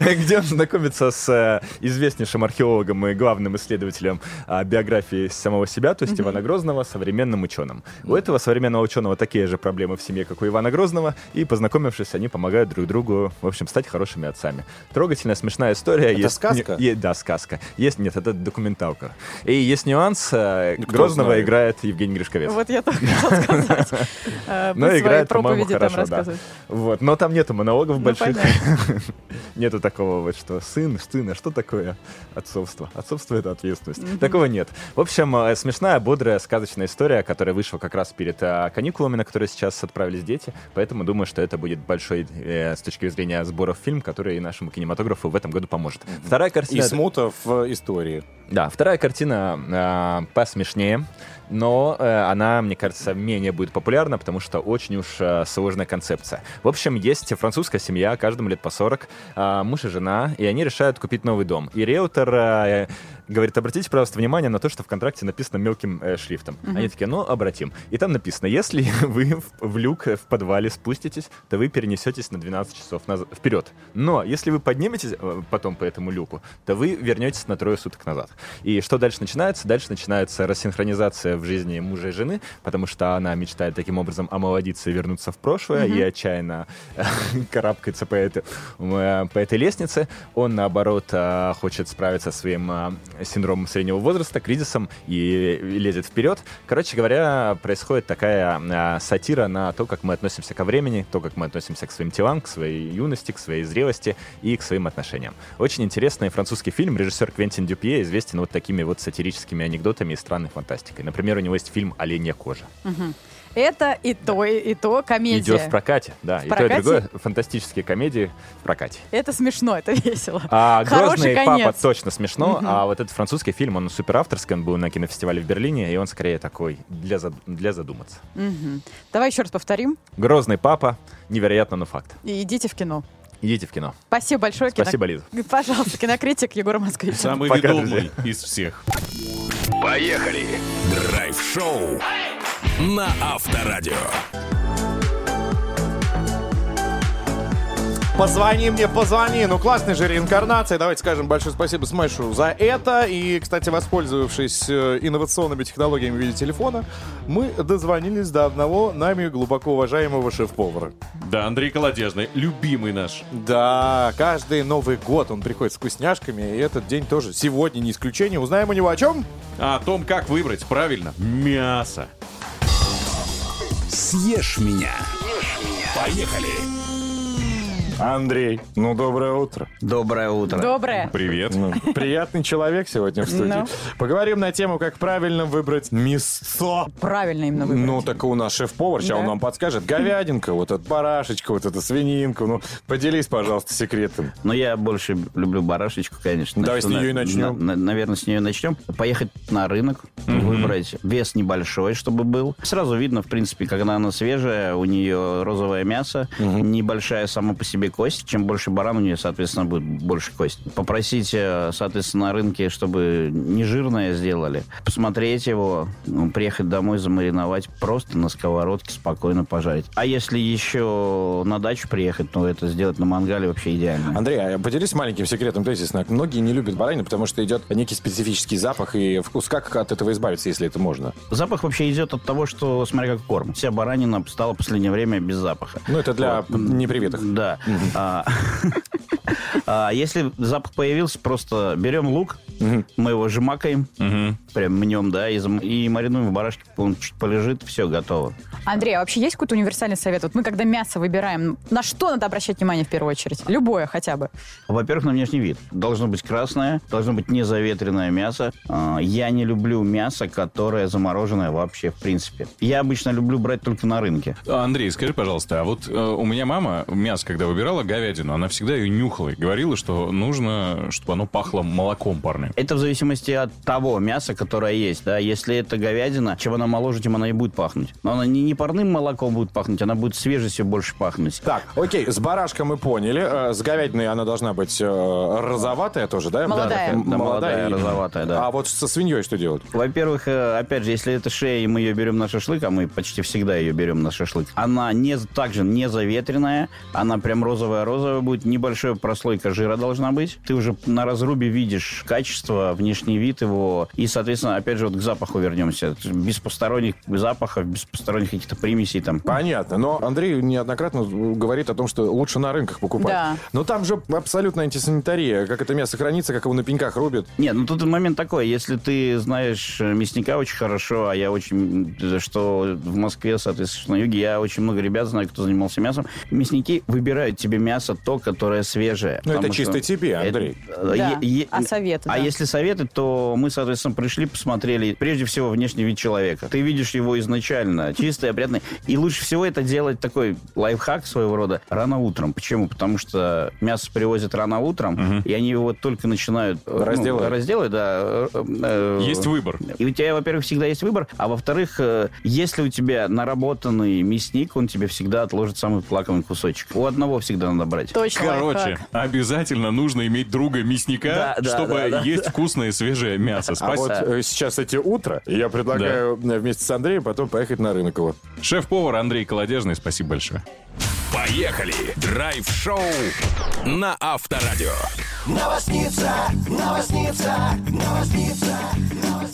Где он знакомится с э, известнейшим археологом и главным исследователем а, биографии самого себя, то есть Ивана Грозного, современным ученым. У этого современного ученого такие же проблемы в семье, как у Ивана Грозного, и познакомившись, они помогают друг другу, в общем, стать хорошими отцами. Трогательная, смешная история. Это Есть сказка? не- да, сказка. Есть, нет, это документалка. И есть нюанс. э, кто Грозного знает. играет Евгений Гришковец. Вот я только хотел сказать. Э, Но играет, по-моему, хорошо, да. Вот, но там нету монологов Ну, больших. Нету такого вот, что сын, сын, а что такое отцовство? Отцовство — это ответственность. Такого нет. В общем, э, смешная, бодрая, сказочная история, которая вышла как раз перед э, каникулами, на которые сейчас отправились дети. Поэтому думаю, что это будет большой, с точки зрения сборов, фильм, который нашему кинематографу в этом году поможет. Вторая И картина... смута в истории. Да, вторая картина посмешнее, но э, она, мне кажется, менее будет популярна, потому что очень уж э, сложная концепция. В общем, есть французская семья, каждому лет по 40, э, муж и жена, и они решают купить новый дом. И риэлтор э, говорит, обратите, пожалуйста, внимание на то, что в контракте написано мелким э, шрифтом. Они такие, ну, обратим. И там написано, если вы в, в люк э, в подвале спуститесь, то вы перенесетесь на 12 часов наз- вперед. Но если вы подниметесь э, потом по этому люку, то вы вернетесь на трое суток назад. И что дальше начинается? Дальше начинается рассинхронизация в жизни мужа и жены, потому что она мечтает таким образом омолодиться и вернуться в прошлое, и отчаянно карабкается по этой, э, по этой лестнице. Он, наоборот, хочет справиться со своим синдромом среднего возраста, кризисом, и лезет вперед. Короче говоря, происходит такая э, сатира на то, как мы относимся ко времени, то, как мы относимся к своим телам, к своей юности, к своей зрелости и к своим отношениям. Очень интересный французский фильм. Режиссер Квентин Дюпье известен вот такими вот сатирическими анекдотами и странной фантастикой. Например, у него есть фильм «Оленья кожа». Это и то, и, и то комедия. Идет в прокате, да. В и то, прокате? и другое. Фантастические комедии в прокате. Это смешно, это весело. А Хороший «Грозный конец. папа» точно смешно, а вот этот французский фильм, он супер авторский, он был на кинофестивале в Берлине, и он скорее такой для, зад- для задуматься. Мгм. Давай еще раз повторим. «Грозный папа», невероятно, но факт. И идите в кино. Идите в кино. Спасибо большое. кино- Спасибо, Лиза. Пожалуйста, кинокритик Егор Москвич. Самый Пока, ведомый из всех. Поехали! Драйв-шоу на Авторадио. Позвони мне, позвони. Ну, классная же реинкарнация. Давайте скажем большое спасибо Смэшу за это. И, кстати, воспользовавшись э, инновационными технологиями в виде телефона, мы дозвонились до одного нами глубоко уважаемого шеф-повара. Да, Андрей Колодежный, любимый наш. Да, каждый Новый год он приходит с вкусняшками, и этот день тоже сегодня не исключение. Узнаем у него о чем? О том, как выбрать правильно мясо. Съешь меня. Поехали! Андрей, ну доброе утро. Доброе утро. Доброе. Привет. Ну, приятный человек сегодня в студии. Ну. Поговорим на тему, как правильно выбрать мясо. Правильно именно выбрать. Ну, так у нас шеф-повар, сейчас Да. он нам подскажет. Говядинка, вот эта барашечка, вот эта свининка. Ну, поделись, пожалуйста, секретом. Но я больше люблю барашечку, конечно. Давай с нее и на- начнем. на- наверное, с нее начнем. Поехать на рынок, выбрать вес небольшой, чтобы был. Сразу видно, в принципе, когда она свежая, у нее розовое мясо, небольшая сама по себе кость. Чем больше баран, у нее, соответственно, будет больше кость. Попросить, э, соответственно, на рынке, чтобы не жирное сделали. Посмотреть его, ну, приехать домой, замариновать, просто на сковородке спокойно пожарить. А если еще на дачу приехать, то это сделать на мангале вообще идеально. Андрей, а поделись маленьким секретом тезисно. Многие не любят баранину, потому что идет некий специфический запах и вкус. Как от этого избавиться, если это можно? Запах вообще идет от того, что, смотря как корм. Вся баранина стала в последнее время без запаха. Ну, это для Вот. непривитых. Да. А Если запах появился, просто берем лук, мы его жмакаем, прям мнем, да, и, маринуем в барашке, он чуть полежит, все, готово. Андрей, а вообще есть какой-то универсальный совет? Вот мы, когда мясо выбираем, на что надо обращать внимание в первую очередь? Любое хотя бы. Во-первых, на внешний вид. Должно быть красное, должно быть незаветренное мясо. А, Я не люблю мясо, которое замороженное вообще, в принципе. Я обычно люблю брать только на рынке. Андрей, скажи, пожалуйста, а вот э, у меня мама мясо, когда выбирала говядину, она всегда ее нюхала и говорила, что нужно, чтобы оно пахло молоком парным. Это в зависимости от того мяса, которое есть. Да? Если это говядина, чем она моложе, тем она и будет пахнуть. Но она не, не парным молоком будет пахнуть, она будет свежестью больше пахнуть. Так, окей, с барашком мы поняли. Э, С говядиной она должна быть э, розоватая тоже, да? Молодая. Да, Да, молодая, и- розоватая, да. А вот со свиньей что делать? Во-первых, э, опять же, если это шея, и мы ее берем на шашлык, а мы почти всегда ее берем на шашлык, она не, также не заветренная, она прям розовая-розовая будет, небольшая прослойка жира должна быть. Ты уже на разрубе видишь качество, внешний вид его, и, соответственно, опять же, вот к запаху вернемся. Без посторонних запахов, без посторонних каких-то примесей там. Понятно, но Андрей неоднократно говорит о том, что лучше на рынках покупать. Да. Но там же абсолютно антисанитария. Как это мясо хранится, как его на пеньках рубят. Нет, ну тут момент такой, если ты знаешь мясника очень хорошо, а я очень, что в Москве, соответственно, на юге, я очень много ребят знаю, кто занимался мясом. Мясники выбирают тебе мясо то, которое свежее. Ну, это чисто что тебе, Андрей. это, Да. е- е- А советы, А да. если советы, то мы, соответственно, пришли, посмотрели, прежде всего, внешний вид человека. Ты видишь его изначально, чистый, опрятный. И лучше всего это делать такой лайфхак своего рода рано утром. Почему? Потому что мясо привозят рано утром, и они его только начинают э, ну, Разделывать. разделывать, да. э, э, Есть выбор. и у тебя, во-первых, всегда есть выбор, а во-вторых, если у тебя наработанный мясник, он тебе всегда отложит самый лакомый кусочек. У одного всегда надо брать. Точно. Короче, лайфхак. обязательно нужно иметь друга мясника, Да, да, чтобы да, да. есть вкусное свежее мясо. А вот Спасибо. э, сейчас эти утро, и я предлагаю вместе с Андреем потом поехать на рынок его. Шеф-повар Андрей Колодежный, спасибо большое. Поехали! Драйв-шоу на Авторадио.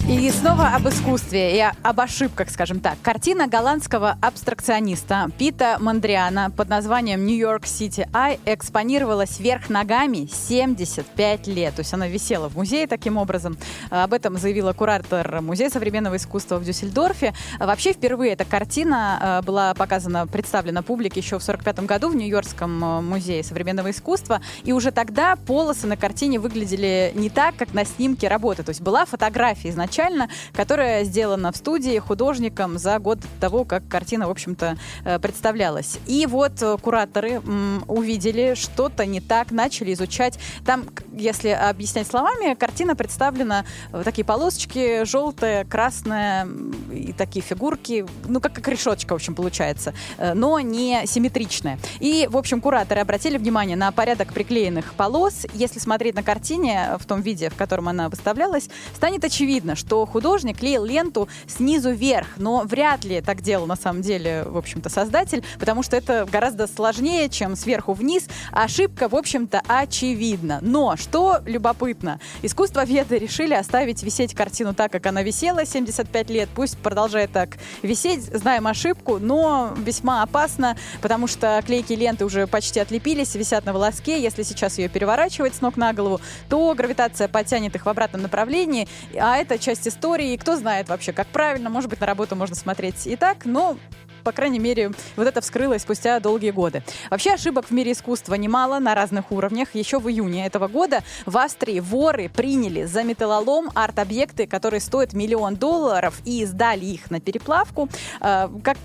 И снова об искусстве и об ошибках, скажем так. Картина голландского абстракциониста Пита Мандриана под названием «Нью-Йорк Сити Ай» экспонировалась вверх ногами 75 лет. То есть она висела в музее таким образом. Об этом заявила куратор Музея современного искусства в Дюссельдорфе. Вообще впервые эта картина а, была показана, представлена публике еще в 1945 году в Нью-Йоркском а, музее современного искусства. И уже тогда полосы на картине выглядели не так, как на снимке работы. То есть была фотография изначально, которая сделана в студии художником за год того, как картина, в общем-то, э, представлялась. И вот э, кураторы увидели что-то не так, начали изучать. Там, если объяснять словами, картина представлена в такие полосочки, желтая, красная и такие фигурки, ну, как, как решеточка, в общем, получается, э, но не симметричная. И, в общем, кураторы обратили внимание на порядок приклеенных полос. Если смотреть на картине в том виде, в котором она выставлялась, станет очевидно, что художник клеил ленту снизу вверх, но вряд ли так делал на самом деле, в общем-то, создатель, потому что это гораздо сложнее, чем сверху вниз. Ошибка, в общем-то, очевидна. Но, что любопытно, искусствоведы решили оставить висеть картину так, как она висела 75 лет. Пусть продолжает так висеть, знаем ошибку, но весьма опасно, потому что клейкие ленты уже почти отлепились, висят на волоске. Если сейчас ее переворачивать с ног на голову, то гравитация подтянет их в обратном направлении, а это часть истории. И кто знает вообще, как правильно, может быть, на работу можно смотреть и так, но по крайней мере, вот это вскрылось спустя долгие годы. Вообще ошибок в мире искусства немало на разных уровнях. Еще в июне этого года в Австрии воры приняли за металлолом арт-объекты, которые стоят миллион долларов, и сдали их на переплавку. Э, Как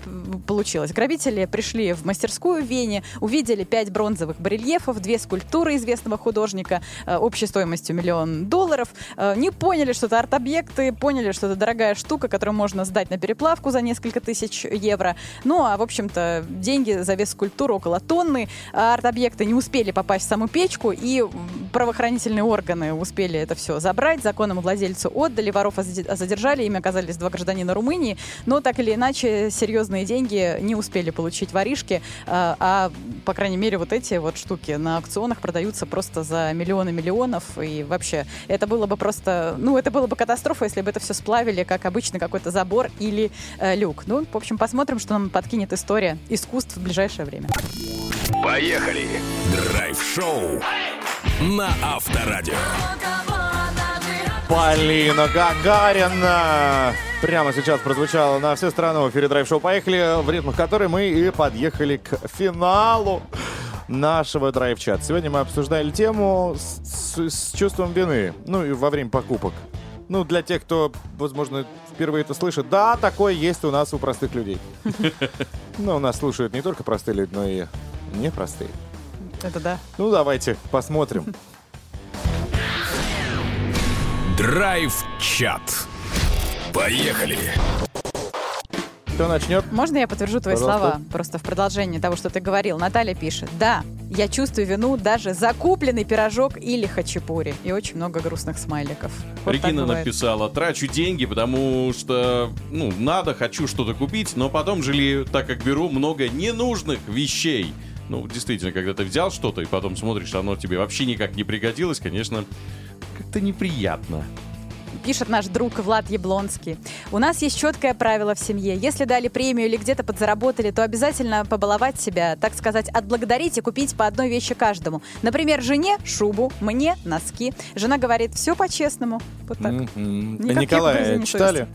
получилось? Грабители пришли в мастерскую в Вене, увидели пять бронзовых барельефов, две скульптуры известного художника э, общей стоимостью миллион долларов. Э, Не поняли, что это арт-объекты, поняли, что это дорогая штука, которую можно сдать на переплавку за несколько тысяч евро. Ну, а, в общем-то, деньги за вес скульптуры около тонны. А Арт-объекты не успели попасть в саму печку, и правоохранительные органы успели это все забрать, законному владельцу отдали, воров заде- задержали, ими оказались два гражданина Румынии, но так или иначе серьезные деньги не успели получить воришки, а, а, по крайней мере, вот эти вот штуки на аукционах продаются просто за миллионы миллионов, и вообще это было бы просто, ну, это было бы катастрофа, если бы это все сплавили, как обычно, какой-то забор или э, люк. Ну, в общем, посмотрим, что нам подкинет история искусств в ближайшее время. Поехали! Драйв-шоу на Авторадио. Полина Гагарина прямо сейчас прозвучала на всю страну в эфире драйв-шоу «Поехали», в ритмах которой мы и подъехали к финалу нашего драйв-чата. Сегодня мы обсуждали тему с, с- с чувством вины, ну и во время покупок. Ну, для тех, кто, возможно, впервые это слышит, да, такое есть у нас у простых людей. Но у нас слушают не только простые люди, но и непростые. Это да. Ну, давайте посмотрим. Драйв-чат. Поехали! Кто начнет? Можно я подтвержу твои Пожалуйста. слова? Просто в продолжение того, что ты говорил. Наталья пишет. Да, я чувствую вину даже за купленный пирожок или хачапури. И очень много грустных смайликов. Вот Регина написала, трачу деньги, потому что, ну, надо, хочу что-то купить, но потом жалею, так как беру много ненужных вещей. Ну, действительно, когда ты взял что-то и потом смотришь, оно тебе вообще никак не пригодилось, конечно, как-то неприятно. Пишет наш друг Влад Яблонский. У нас есть четкое правило в семье. Если дали премию или где-то подзаработали, то обязательно побаловать себя, так сказать, отблагодарить и купить по одной вещи каждому. Например, жене шубу, мне носки. Жена говорит, все по-честному. Вот так. Николая угрызений читали?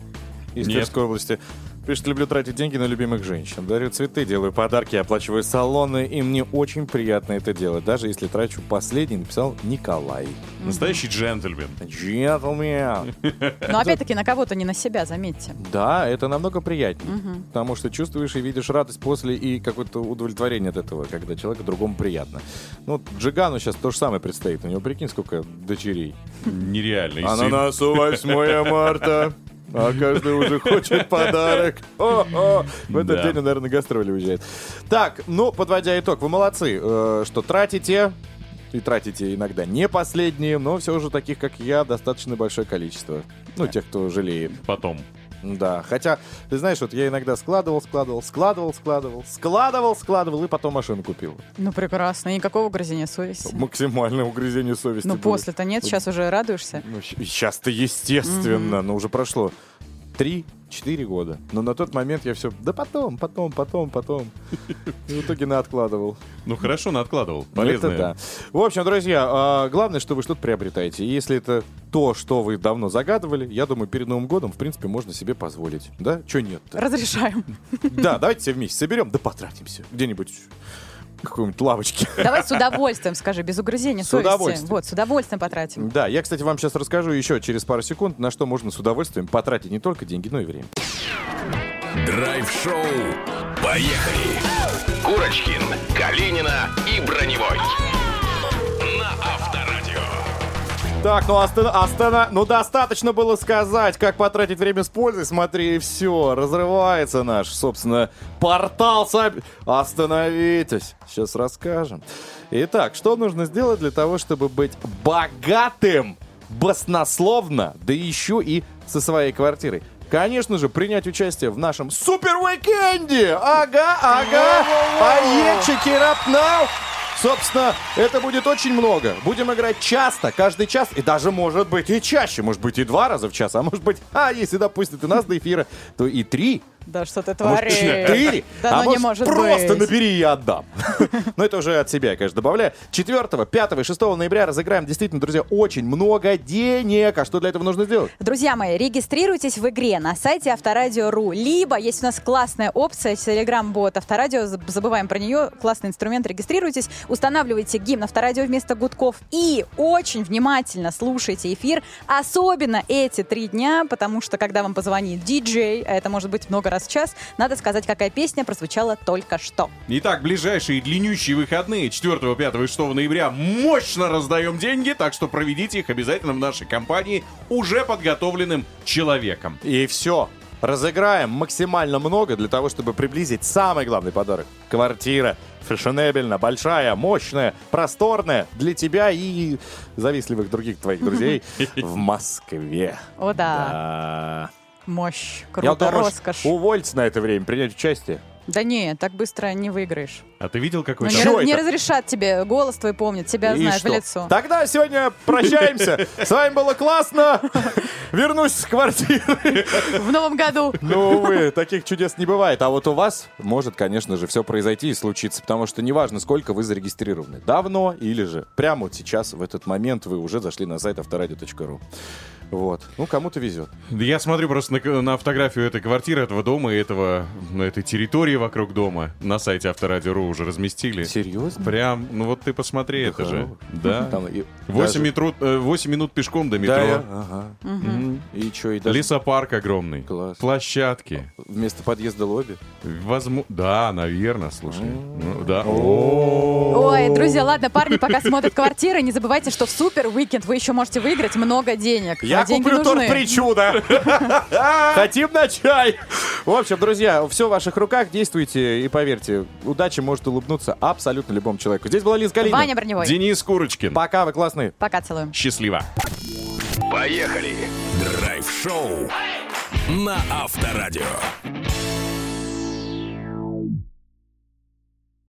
Из Нет. Тверской области. Пишет, люблю тратить деньги на любимых женщин. Дарю цветы, делаю подарки, оплачиваю салоны. И мне очень приятно это делать. Даже если трачу последний, написал Николай. Настоящий джентльмен. Джентльмен. Но опять-таки на кого-то, не на себя, заметьте. Да, это намного приятнее. Потому что чувствуешь и видишь радость после и какое-то удовлетворение от этого, когда человеку другому приятно. Ну, Джигану сейчас то же самое предстоит. У него, прикинь, сколько дочерей. Нереально. А носу 8 марта. А каждый уже хочет подарок. О-о. В этот Да. день он, наверное, на гастроли уезжает. Так, ну, подводя итог, вы молодцы, э, что тратите, и тратите иногда не последние, но все же таких, как я, достаточно большое количество. Ну, тех, кто жалеет. Потом. Да, хотя, ты знаешь, вот я иногда складывал, складывал, складывал, складывал, складывал, складывал, и потом машину купил. Ну, прекрасно. Никакого угрызения совести. Максимальное угрызение совести Ну, после-то нет, сейчас уже радуешься. Ну, сейчас-то естественно, но уже прошло 3-4 года. Но на тот момент я все, да потом, потом, потом, потом. И в итоге на откладывал. Ну, хорошо, откладывал. Это Полезное. да. В общем, друзья, а, главное, что вы что-то приобретаете. И Если это то, что вы давно загадывали, я думаю, перед Новым годом, в принципе, можно себе позволить. Да? Че нет Разрешаем. Да, давайте все вместе соберем, да потратимся. Где-нибудь какой-нибудь лавочке. Давай с удовольствием, скажи, без угрызения С совести. удовольствием. Вот, с удовольствием потратим. Да, я, кстати, вам сейчас расскажу еще через пару секунд, на что можно с удовольствием потратить не только деньги, но и время. Драйв-шоу. Поехали! Курочкин, Калинина и Броневой. Так, ну Астана, Астана, ну достаточно было сказать, как потратить время с пользой. Смотри, и все, разрывается наш, собственно, портал. соб- Остановитесь, сейчас расскажем. Итак, что нужно сделать для того, чтобы быть богатым, баснословно, да еще и со своей квартирой? Конечно же, принять участие в нашем супер-уикенде! Ага, ага! Up now! Собственно, это будет очень много. Будем играть часто, каждый час, и даже, может быть, и чаще. Может быть, и два раза в час, а может быть, а если допустят и нас до эфира, то и три, Да что ты а может, творишь? четыре, Да а ну не может, просто быть. набери и отдам. Но это уже от себя, я, конечно, добавляю. 4, 5 и 6 ноября разыграем действительно, друзья, очень много денег. А что для этого нужно сделать? Друзья мои, регистрируйтесь в игре на сайте Авторадио.ру. Либо есть у нас классная опция, Telegram-бот Авторадио, заб- забываем про нее, классный инструмент, регистрируйтесь, устанавливайте гимн Авторадио вместо гудков и очень внимательно слушайте эфир, особенно эти три дня, потому что когда вам позвонит диджей, а это может быть много раз в час, надо сказать, какая песня прозвучала только что. Итак, ближайшие длиннющие выходные 4, 5 и 6 ноября мощно раздаем деньги, так что проведите их обязательно в нашей компании уже подготовленным человеком. И все. Разыграем максимально много для того, чтобы приблизить самый главный подарок. Квартира. Фешенебельно, большая, мощная, просторная для тебя и завистливых других твоих друзей в Москве. О да, Да. Мощь, Я круто, думаю, роскошь. увольте на это время, принять участие. Да не, так быстро не выиграешь. А ты видел, какой Ну, не, не разрешат тебе, голос твой помнит, тебя И знают что? в лицо. Тогда сегодня прощаемся. С вами было классно. Вернусь с квартиры. В новом году. Ну, увы, таких чудес не бывает. А вот у вас может, конечно же, все произойти и случиться, потому что неважно, сколько вы зарегистрированы. Давно или же прямо вот сейчас, в этот момент, вы уже зашли на сайт авторадио.ру. Вот. Ну, кому-то везет. Да Я смотрю просто на, на фотографию этой квартиры, этого дома и этого, ну, этой территории вокруг дома на сайте Авторадио.ру уже разместили. Серьезно? Прям, ну вот ты посмотри, это же. Да. Да. Там и 8, даже- метро, э, 8 минут пешком до метро. Да, я- ага. И что, и даже Лесопарк огромный. Класс. Площадки. вместо подъезда лобби? Возможно. Да, наверное, слушай. Ну, да. Ой, друзья, ладно, парни пока смотрят квартиры, не забывайте, что в супер уикенд вы еще можете выиграть много денег. Я а деньги куплю нужны. торт причуда. Хотим на чай. В общем, друзья, все в ваших руках. Действуйте и поверьте, удача может улыбнуться абсолютно любому человеку. Здесь была Лиза Калинина. Ваня Броневой. Денис Курочкин. Пока, вы классные. Пока целуем. Счастливо. Поехали! Драйв-шоу на Авторадио.